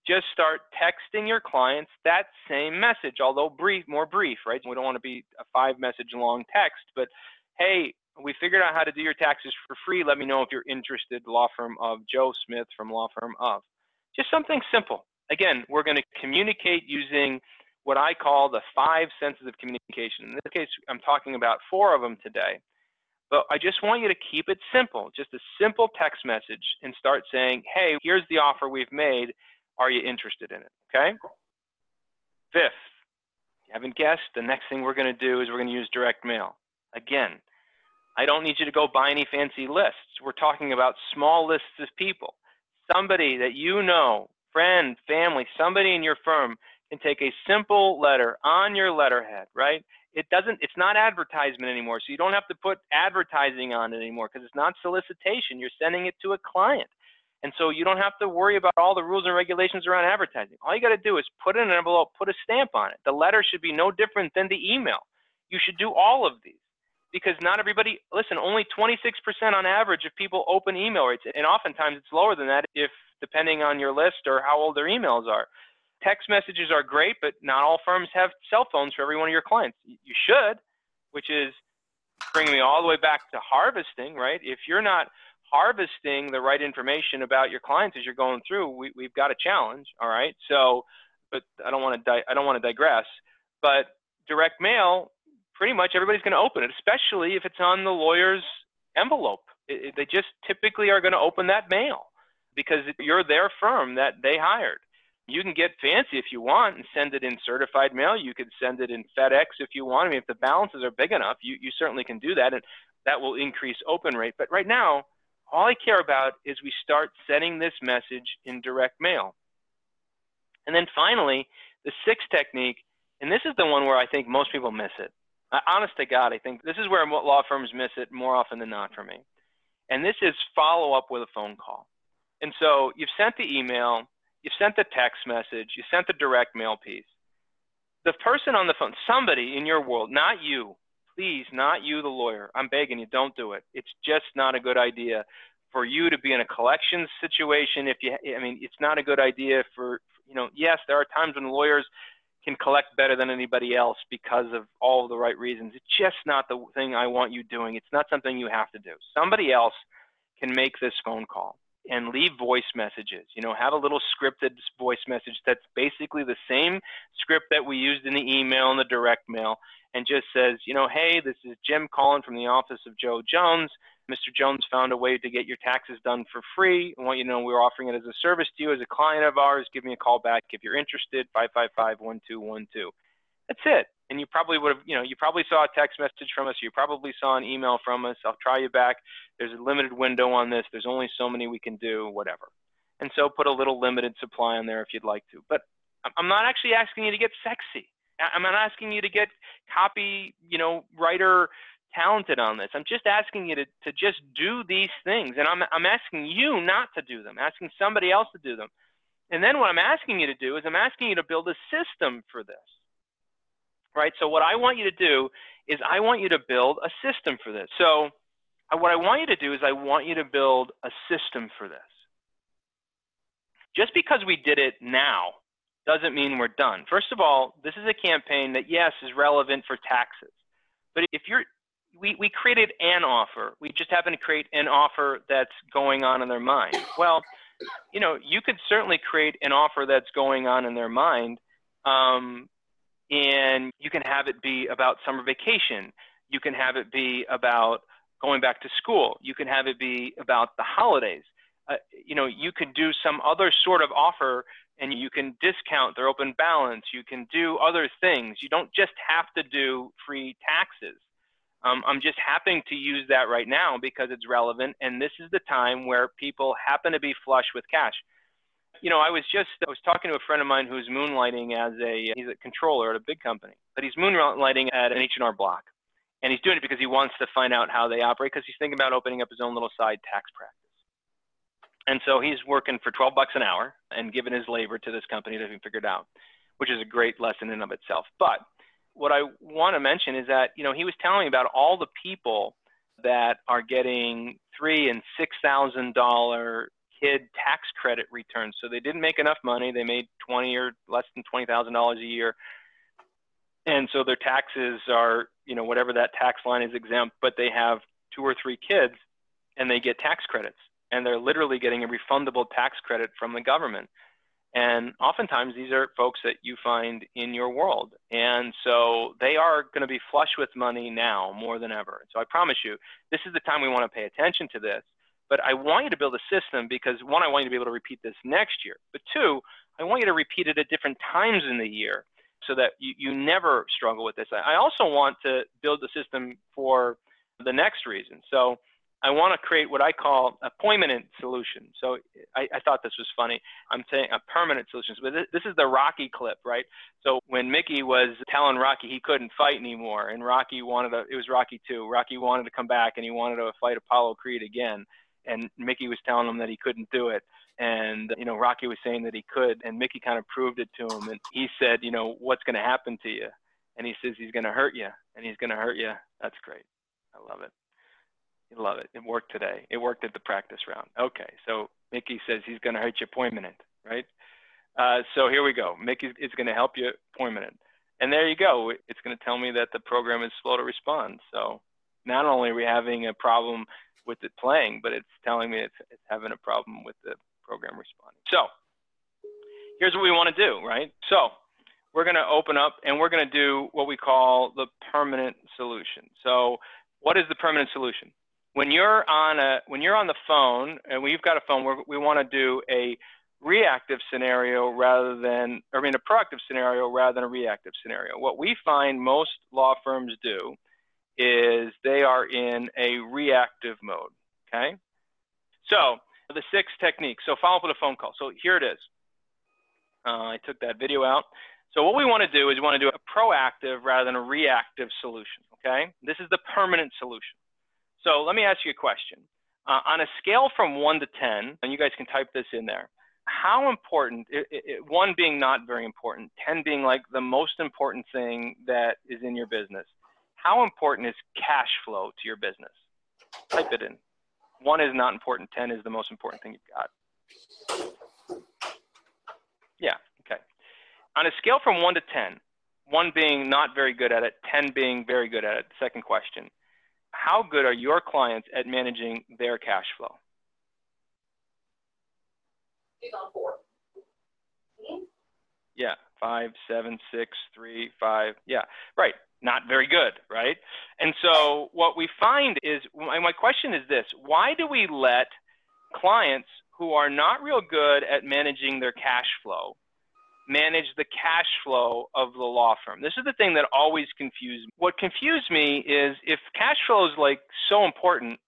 just start texting your clients that same message, although brief, more brief, right? We don't want to be a five message long text, but hey, we figured out how to do your taxes for free. Let me know if you're interested. Law firm of Joe Smith from Law Firm of. Just something simple. Again, we're going to communicate using what I call the five senses of communication. In this case, I'm talking about four of them today. But I just want you to keep it simple, just a simple text message and start saying, hey, here's the offer we've made. Are you interested in it? Okay. Fifth, you haven't guessed, the next thing we're going to do is we're going to use direct mail. Again, I don't need you to go buy any fancy lists. We're talking about small lists of people. Somebody that you know, friend, family, somebody in your firm can take a simple letter on your letterhead, right? It doesn't, it's not advertisement anymore. So you don't have to put advertising on it anymore because it's not solicitation. You're sending it to a client. And so you don't have to worry about all the rules and regulations around advertising. All you got to do is put in an envelope, put a stamp on it. The letter should be no different than the email. You should do all of these because not everybody, listen, only 26% on average of people open email rates. And oftentimes it's lower than that if depending on your list or how old their emails are. Text messages are great, but not all firms have cell phones for every one of your clients. You should, which is bringing me all the way back to harvesting, right? If you're not harvesting the right information about your clients as you're going through, we, we've got a challenge, all right? So, but I don't want to di- I don't want to digress. But direct mail, pretty much everybody's going to open it, especially if it's on the lawyer's envelope. It, it, they just typically are going to open that mail because you're their firm that they hired. You can get fancy if you want and send it in certified mail. You could send it in FedEx if you want. I mean, if the balances are big enough, you, you certainly can do that, and that will increase open rate. But right now, all I care about is we start sending this message in direct mail. And then finally, the sixth technique, and this is the one where I think most people miss it. Honest to God, I think this is where law firms miss it more often than not for me. And this is follow up with a phone call. And so you've sent the email, you've sent the text message, you sent the direct mail piece. The person on the phone, somebody in your world, not you, please, not you, the lawyer, I'm begging you, don't do it. It's just not a good idea for you to be in a collections situation. If you, I mean, it's not a good idea for, you know, yes, there are times when lawyers can collect better than anybody else because of all the right reasons. It's just not the thing I want you doing. It's not something you have to do. Somebody else can make this phone call and leave voice messages. You know, have a little scripted voice message that's basically the same script that we used in the email and the direct mail and just says, you know, hey, this is Jim calling from the office of Joe Jones. Mr. Jones found a way to get your taxes done for free. I want you to know we're offering it as a service to you as a client of ours. Give me a call back if you're interested, 555-1212. That's it. And you probably would have, you know, you probably saw a text message from us. You probably saw an email from us. I'll try you back. There's a limited window on this. There's only so many we can do, whatever. And so put a little limited supply on there if you'd like to. But I'm not actually asking you to get sexy. I'm not asking you to get copy, you know, writer talented on this. I'm just asking you to, to just do these things. And I'm, I'm asking you not to do them, asking somebody else to do them. And then what I'm asking you to do is I'm asking you to build a system for this. Right? So what I want you to do is I want you to build a system for this. So uh, what I want you to do is I want you to build a system for this. Just because we did it now doesn't mean we're done. First of all, this is a campaign that yes is relevant for taxes. But if you're we, we created an offer. We just happen to create an offer that's going on in their mind. Well, you know, you could certainly create an offer that's going on in their mind, um, and you can have it be about summer vacation. You can have it be about going back to school. You can have it be about the holidays. Uh, you know, you could do some other sort of offer and you can discount their open balance. You can do other things. You don't just have to do free taxes. Um, I'm just happening to use that right now because it's relevant, and this is the time where people happen to be flush with cash. You know, I was just I was talking to a friend of mine who's moonlighting as a he's a controller at a big company, but he's moonlighting at an H&R Block, and he's doing it because he wants to find out how they operate because he's thinking about opening up his own little side tax practice. And so he's working for 12 bucks an hour and giving his labor to this company to figure it out, which is a great lesson in and of itself. But what I want to mention is that you know he was telling me about all the people that are getting three and six thousand dollar kid tax credit returns. So they didn't make enough money; they made twenty or less than twenty thousand dollars a year, and so their taxes are you know whatever that tax line is exempt, but they have two or three kids, and they get tax credits, and they're literally getting a refundable tax credit from the government. And oftentimes these are folks that you find in your world. And so they are going to be flush with money now more than ever. So I promise you, this is the time we want to pay attention to this. But I want you to build a system because one, I want you to be able to repeat this next year. But two, I want you to repeat it at different times in the year so that you, you never struggle with this. I also want to build a system for the next reason. So I want to create what I call a permanent solution. So I, I, thought this was funny. I'm saying a permanent solution. But this, this is the Rocky clip, right? So when Mickey was telling Rocky he couldn't fight anymore, and Rocky wanted to, it was Rocky 2. Rocky wanted to come back and he wanted to fight Apollo Creed again. And Mickey was telling him that he couldn't do it. And, you know, Rocky was saying that he could. And Mickey kind of proved it to him. And he said, you know, what's going to happen to you? And he says, he's going to hurt you. And he's going to hurt you. That's great. I love it. You love it. It worked today. It worked at the practice round. Okay, so Mickey says he's going to hurt your appointment, right? Uh, so here we go. Mickey is going to help you appointment. And there you go. It's going to tell me that the program is slow to respond. So not only are we having a problem with it playing, but it's telling me it's, it's having a problem with the program responding. So here's what we want to do, right? So we're going to open up and we're going to do what we call the permanent solution. So what is the permanent solution? When you're on a when you're on the phone and we've got a phone, we want to do a reactive scenario rather than, I mean, a proactive scenario rather than a reactive scenario. What we find most law firms do is they are in a reactive mode. Okay. So the six techniques. So follow up with a phone call. So here it is. Uh, I took that video out. So what we want to do is we want to do a proactive rather than a reactive solution. Okay. This is the permanent solution. So let me ask you a question. Uh, on a scale from one to 10, and you guys can type this in there, how important, it, it, one being not very important, 10 being like the most important thing that is in your business, how important is cash flow to your business? Type it in. One is not important, 10 is the most important thing you've got. Yeah, okay. On a scale from 1 to 10, 1 being not very good at it, 10 being very good at it, second question, how good are your clients at managing their cash flow? He's on four. Yeah, five, seven, six, three, five. Yeah, right. Not very good, right? And so what we find is my, question is this why do we let clients who are not real good at managing their cash flow manage the cash flow of the law firm. This is the thing that always confused me. What confused me is if cash flow is like so important,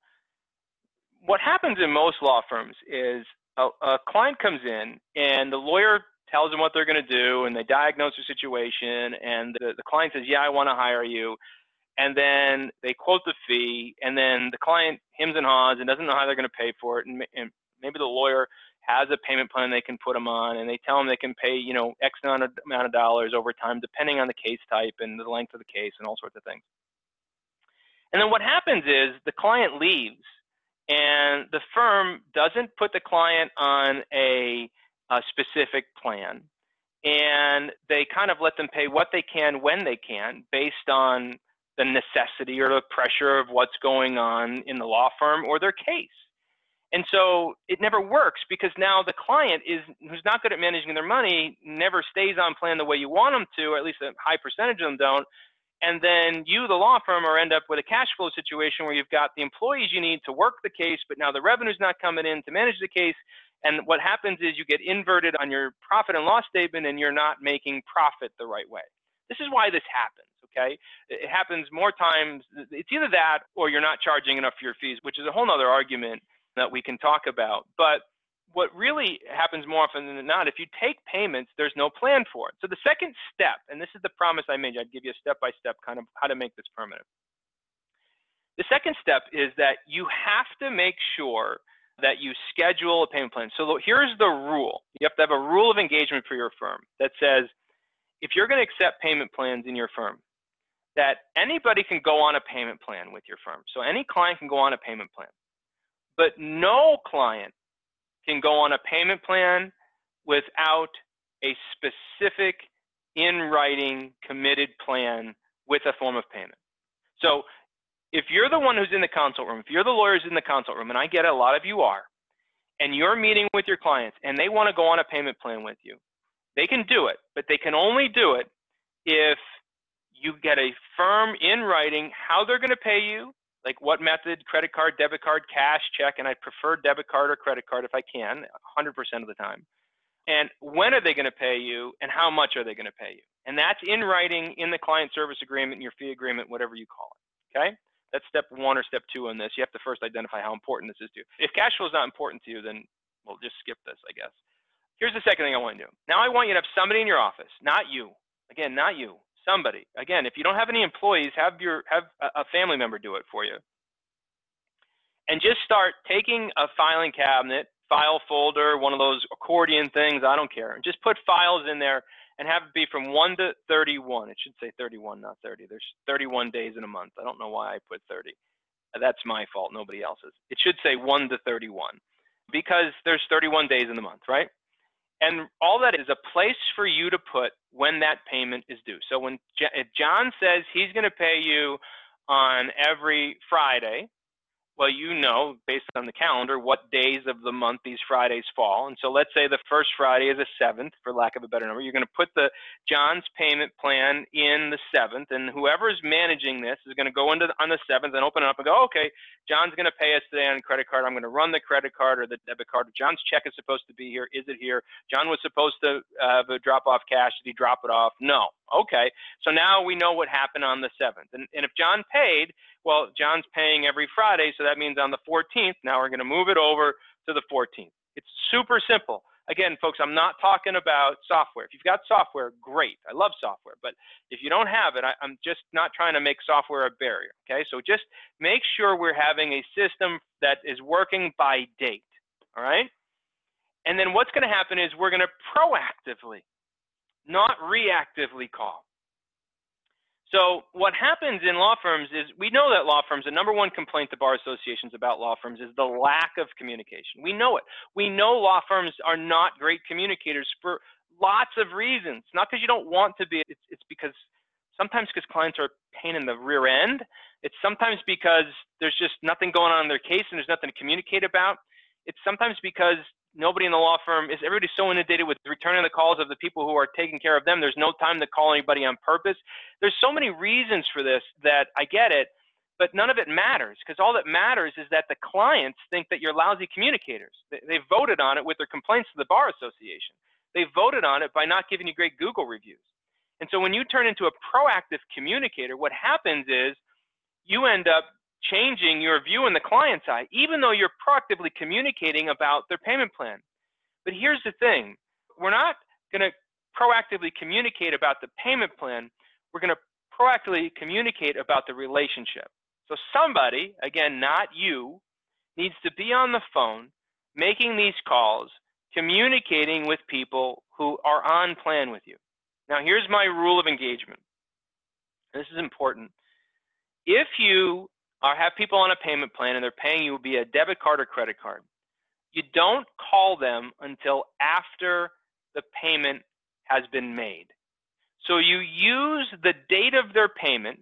what happens in most law firms is a, a client comes in and the lawyer tells them what they're going to do and they diagnose the situation and the, the client says, yeah, I want to hire you. And then they quote the fee and then the client hems and haws and doesn't know how they're going to pay for it. And, and maybe the lawyer has a payment plan they can put them on and they tell them they can pay, you know, X amount of, amount of dollars over time, depending on the case type and the length of the case and all sorts of things. And then what happens is the client leaves and the firm doesn't put the client on a, a specific plan and they kind of let them pay what they can when they can based on the necessity or the pressure of what's going on in the law firm or their case. And so it never works because now the client is who's not good at managing their money never stays on plan the way you want them to, or at least a high percentage of them don't and then you, the law firm, are end up with a cash flow situation where you've got the employees you need to work the case, but now the revenue's not coming in to manage the case. And what happens is you get inverted on your profit and loss statement and you're not making profit the right way. This is why this happens, okay? It happens more times. It's either that or you're not charging enough for your fees, which is a whole other argument that we can talk about. But what really happens more often than not, if you take payments, there's no plan for it. So the second step, and this is the promise I made I'd give you a step-by-step kind of how to make this permanent. The second step is that you have to make sure that you schedule a payment plan. So here's the rule. You have to have a rule of engagement for your firm that says, if you're going to accept payment plans in your firm, that anybody can go on a payment plan with your firm. So any client can go on a payment plan. But no client can go on a payment plan without a specific in writing committed plan with a form of payment. So if you're the one who's in the consult room, if you're the lawyers in the consult room, and I get it, a lot of you are, and you're meeting with your clients and they want to go on a payment plan with you, they can do it, but they can only do it if you get a firm in writing how they're going to pay you, like what method, credit card, debit card, cash, check, and I prefer debit card or credit card if I can, 100% of the time. And when are they going to pay you and how much are they going to pay you? And that's in writing in the client service agreement, your fee agreement, whatever you call it. Okay? That's step one or step two on this. You have to first identify how important this is to you. If cash flow is not important to you, then we'll just skip this, I guess. Here's the second thing I want to do. Now I want you to have somebody in your office, not you. Again, not you somebody. Again, if you don't have any employees, have your have a family member do it for you. And just start taking a filing cabinet, file folder, one of those accordion things, I don't care. Just put files in there and have it be from 1 to 31. It should say 31, not 30. There's 31 days in a month. I don't know why I put 30. That's my fault, nobody else's. It should say 1 to 31. because there's 31 days in the month, right? And all that is a place for you to put when that payment is due. So when J if John says he's going to pay you on every Friday, well, you know, based on the calendar, what days of the month these Fridays fall. And so let's say the first Friday is a seventh, for lack of a better number. You're going to put the John's payment plan in the seventh, and whoever is managing this is going to go into the, on the seventh and open it up and go, okay, John's going to pay us today on credit card. I'm going to run the credit card or the debit card. John's check is supposed to be here. Is it here? John was supposed to uh, drop off cash. Did he drop it off? No. Okay. So now we know what happened on the seventh. And, and if John paid, well, John's paying every Friday, so that means on the 14th, now we're going to move it over to the 14th. It's super simple. Again, folks, I'm not talking about software. If you've got software, great. I love software. But if you don't have it, I, am just not trying to make software a barrier. Okay, so just make sure we're having a system that is working by date. All right? And then what's going to happen is we're going to proactively, not reactively call. So what happens in law firms is we know that law firms, the number one complaint the bar associations about law firms is the lack of communication. We know it. We know law firms are not great communicators for lots of reasons. Not because you don't want to be, it's, it's because sometimes because clients are pain in the rear end. It's sometimes because there's just nothing going on in their case and there's nothing to communicate about. It's sometimes because nobody in the law firm is everybody so inundated with returning the calls of the people who are taking care of them. There's no time to call anybody on purpose. There's so many reasons for this that I get it, but none of it matters because all that matters is that the clients think that you're lousy communicators. They, they voted on it with their complaints to the bar association. They voted on it by not giving you great Google reviews. And so when you turn into a proactive communicator, what happens is you end up changing your view in the client's eye, even though you're proactively communicating about their payment plan. But here's the thing we're not going to proactively communicate about the payment plan, we're going to proactively communicate about the relationship. So, somebody, again, not you, needs to be on the phone making these calls, communicating with people who are on plan with you. Now, here's my rule of engagement. This is important. If you or have people on a payment plan and they're paying you via debit card or credit card, you don't call them until after the payment has been made. So you use the date of their payment,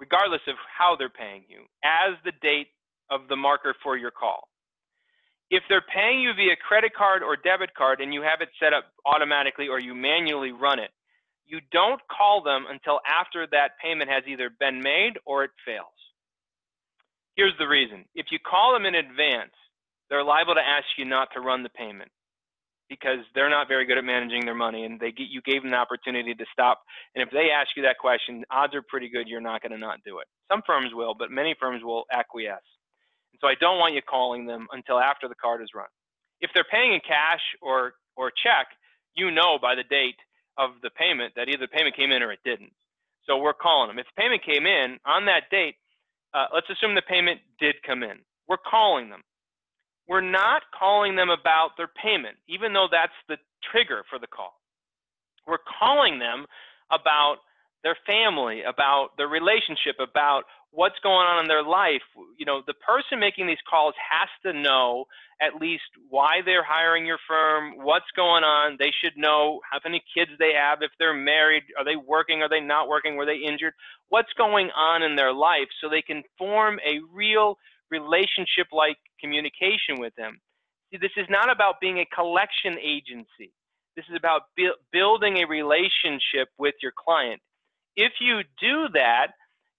regardless of how they're paying you, as the date of the marker for your call. If they're paying you via credit card or debit card and you have it set up automatically or you manually run it, you don't call them until after that payment has either been made or it fails. Here's the reason. If you call them in advance, they're liable to ask you not to run the payment because they're not very good at managing their money and they get, you gave them the opportunity to stop. And if they ask you that question, odds are pretty good you're not going to not do it. Some firms will, but many firms will acquiesce. And so I don't want you calling them until after the card is run. If they're paying in cash or, or check, you know by the date of the payment that either the payment came in or it didn't. So we're calling them. If the payment came in on that date, uh, let's assume the payment did come in. We're calling them. We're not calling them about their payment, even though that's the trigger for the call. We're calling them about their family, about their relationship, about what's going on in their life. You know, the person making these calls has to know at least why they're hiring your firm, what's going on. They should know how many kids they have, if they're married, are they working, are they not working, were they injured, what's going on in their life so they can form a real relationship like communication with them. See, this is not about being a collection agency. This is about bu- building a relationship with your client. If you do that,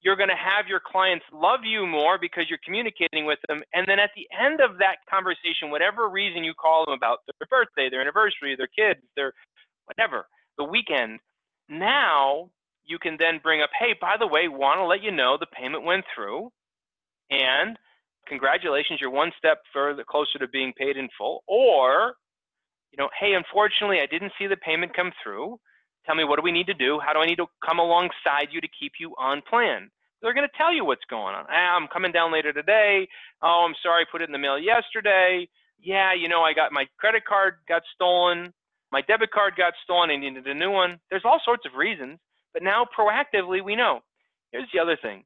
you're going to have your clients love you more because you're communicating with them. And then at the end of that conversation, whatever reason you call them about their birthday, their anniversary, their kids, their whatever, the weekend, now you can then bring up, hey, by the way, want to let you know the payment went through. And congratulations, you're one step further closer to being paid in full. Or, you know, hey, unfortunately, I didn't see the payment come through. Tell me what do we need to do? How do I need to come alongside you to keep you on plan? They're going to tell you what's going on. Ah, I'm coming down later today. Oh, I'm sorry, put it in the mail yesterday. Yeah, you know, I got my credit card got stolen. My debit card got stolen. I needed a new one. There's all sorts of reasons. But now proactively, we know. Here's the other thing.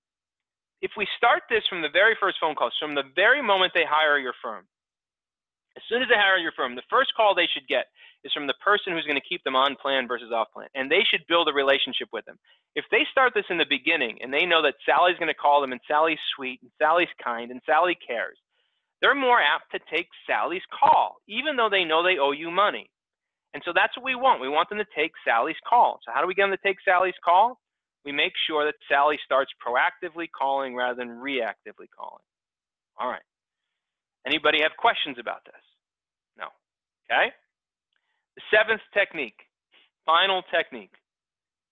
If we start this from the very first phone call, from the very moment they hire your firm, As soon as they hire your firm, the first call they should get is from the person who's going to keep them on plan versus off plan. And they should build a relationship with them. If they start this in the beginning and they know that Sally's going to call them and Sally's sweet and Sally's kind and Sally cares, they're more apt to take Sally's call, even though they know they owe you money. And so that's what we want. We want them to take Sally's call. So how do we get them to take Sally's call? We make sure that Sally starts proactively calling rather than reactively calling. All right. Anybody have questions about this? Okay. The seventh technique, final technique.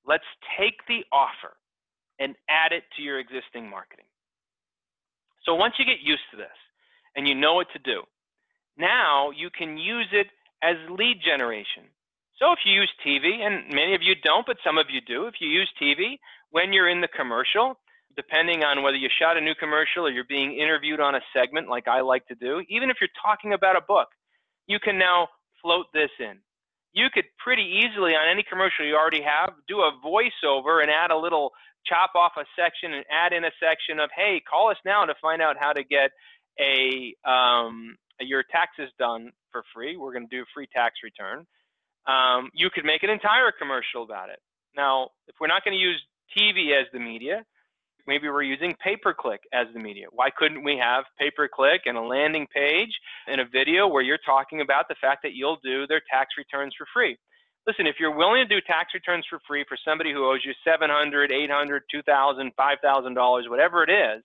Let's take the offer and add it to your existing marketing. So once you get used to this and you know what to do, now you can use it as lead generation. So if you use TV, and many of you don't, but some of you do, if you use TV, when you're in the commercial, depending on whether you shot a new commercial or you're being interviewed on a segment like I like to do, even if you're talking about a book, you can now float this in. You could pretty easily on any commercial you already have do a voiceover and add a little chop off a section and add in a section of, hey, call us now to find out how to get a um, your taxes done for free. We're going to do a free tax return. Um, you could make an entire commercial about it. Now, if we're not going to use TV as the media, maybe we're using pay per click as the media. Why couldn't we have pay per click and a landing page and a video where you're talking about the fact that you'll do their tax returns for free? Listen, if you're willing to do tax returns for free for somebody who owes you $700, $800, $2,000, 5000 dollars, whatever it is,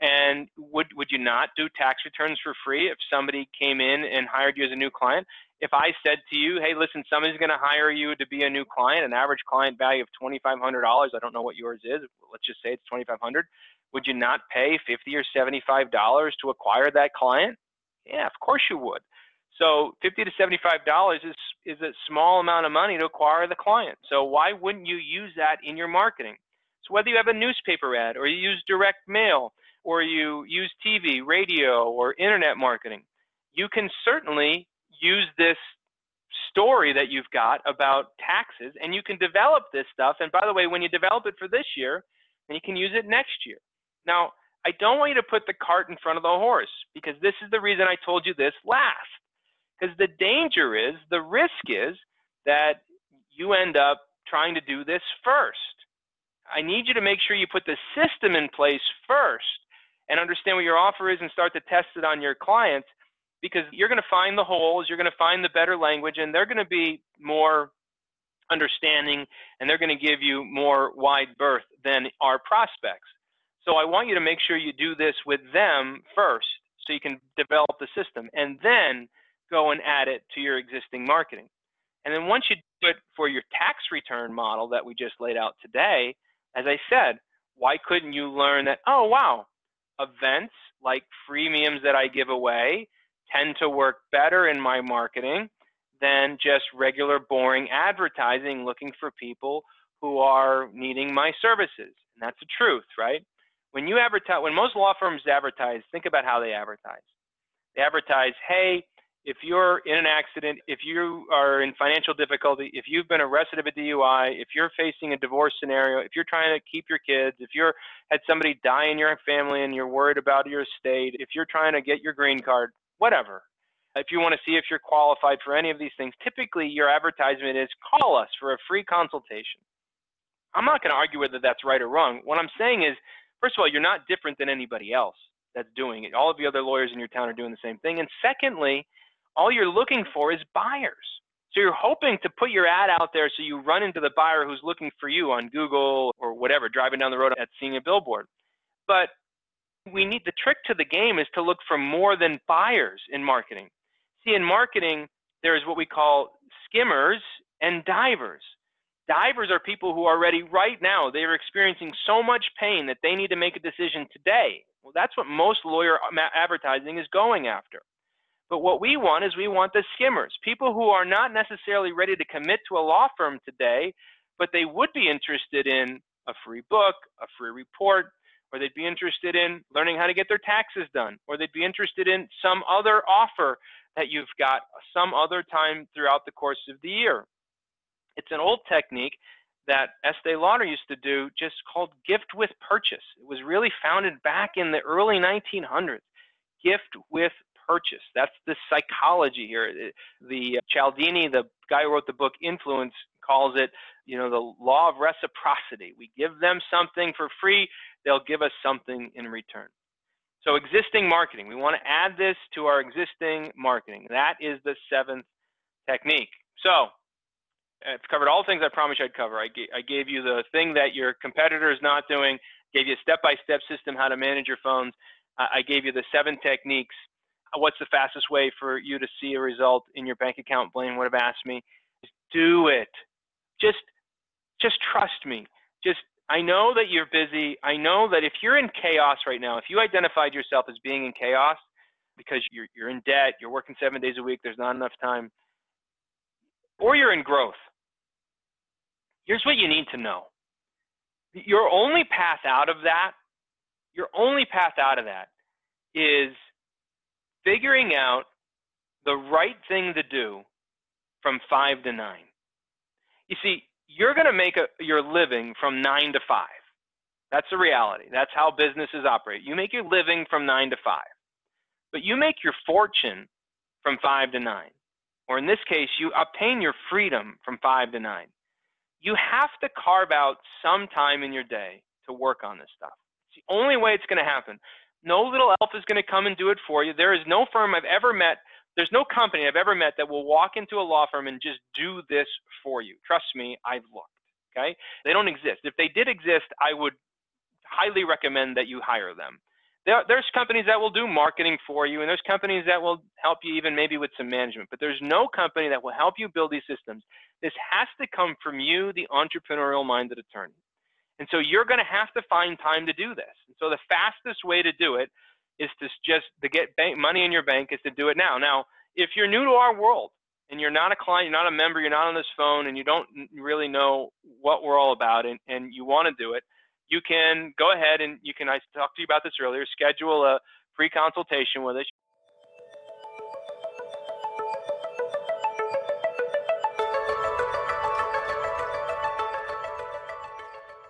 and would would you not do tax returns for free if somebody came in and hired you as a new client? If I said to you, "Hey, listen, somebody's going to hire you to be a new client, an average client value of twenty five hundred dollars. I don't know what yours is. Let's just say it's twenty five hundred. Would you not pay fifty or seventy five dollars to acquire that client? Yeah, of course you would. So fifty to seventy five dollars is is a small amount of money to acquire the client. So why wouldn't you use that in your marketing? So whether you have a newspaper ad or you use direct mail or you use TV, radio, or internet marketing, you can certainly use this story that you've got about taxes and you can develop this stuff. And by the way, when you develop it for this year, then you can use it next year. Now, I don't want you to put the cart in front of the horse because this is the reason I told you this last. Because the danger is, the risk is that you end up trying to do this first. I need you to make sure you put the system in place first and understand what your offer is and start to test it on your clients because you're going to find the holes, you're going to find the better language, and they're going to be more understanding and they're going to give you more wide berth than our prospects. So I want you to make sure you do this with them first so you can develop the system and then go and add it to your existing marketing. And then once you do it for your tax return model that we just laid out today, as I said, why couldn't you learn that, oh, wow, events like freemiums that I give away tend to work better in my marketing than just regular boring advertising looking for people who are needing my services. And that's the truth, right? When you advertise, when most law firms advertise, think about how they advertise. They advertise, hey, if you're in an accident, if you are in financial difficulty, if you've been arrested of a DUI, if you're facing a divorce scenario, if you're trying to keep your kids, if you're had somebody die in your family and you're worried about your estate, if you're trying to get your green card, whatever. If you want to see if you're qualified for any of these things, typically your advertisement is call us for a free consultation. I'm not going to argue whether that's right or wrong. What I'm saying is, first of all, you're not different than anybody else that's doing it. All of the other lawyers in your town are doing the same thing. And secondly, all you're looking for is buyers. So you're hoping to put your ad out there so you run into the buyer who's looking for you on Google or whatever, driving down the road at seeing a billboard. But we need the trick to the game is to look for more than buyers in marketing. See, in marketing, there's what we call skimmers and divers. Divers are people who are ready right now. They are experiencing so much pain that they need to make a decision today. Well, that's what most lawyer um, advertising is going after. But what we want is we want the skimmers, people who are not necessarily ready to commit to a law firm today, but they would be interested in a free book, a free report, or they'd be interested in learning how to get their taxes done, or they'd be interested in some other offer that you've got some other time throughout the course of the year. It's an old technique that Estee Lauder used to do just called gift with purchase. It was really founded back in the early 1900s. Gift with purchase. That's the psychology here. The Cialdini, the guy who wrote the book Influence, calls it, you know, the law of reciprocity. We give them something for free, they'll give us something in return. So existing marketing, we want to add this to our existing marketing. That is the seventh technique. So I've covered all the things I promised I'd cover. I, I gave you the thing that your competitor is not doing, gave you a step-by-step system how to manage your phones. I gave you the seven techniques. What's the fastest way for you to see a result in your bank account? Blaine would have asked me. Do it. Just, just trust me. Just I know that you're busy. I know that if you're in chaos right now, if you identified yourself as being in chaos because you're, you're in debt, you're working seven days a week, there's not enough time, or you're in growth, here's what you need to know. Your only path out of that, your only path out of that is figuring out the right thing to do from five to nine. You see, you're going to make a, your living from nine to five. That's the reality. That's how businesses operate. You make your living from nine to five, but you make your fortune from five to nine. Or in this case, you obtain your freedom from five to nine. You have to carve out some time in your day to work on this stuff. It's the only way it's going to happen. No little elf is going to come and do it for you. There is no firm I've ever met there's no company I've ever met that will walk into a law firm and just do this for you. Trust me, I've looked. Okay? They don't exist. If they did exist, I would highly recommend that you hire them. There, there's companies that will do marketing for you, and there's companies that will help you even maybe with some management. But there's no company that will help you build these systems. This has to come from you, the entrepreneurial minded attorney. And so you're going to have to find time to do this. And so the fastest way to do it is to just to get bank money in your bank is to do it now. Now, if you're new to our world and you're not a client, you're not a member, you're not on this phone, and you don't really know what we're all about, and, and you want to do it, you can go ahead and you can. I talked to you about this earlier. Schedule a free consultation with us.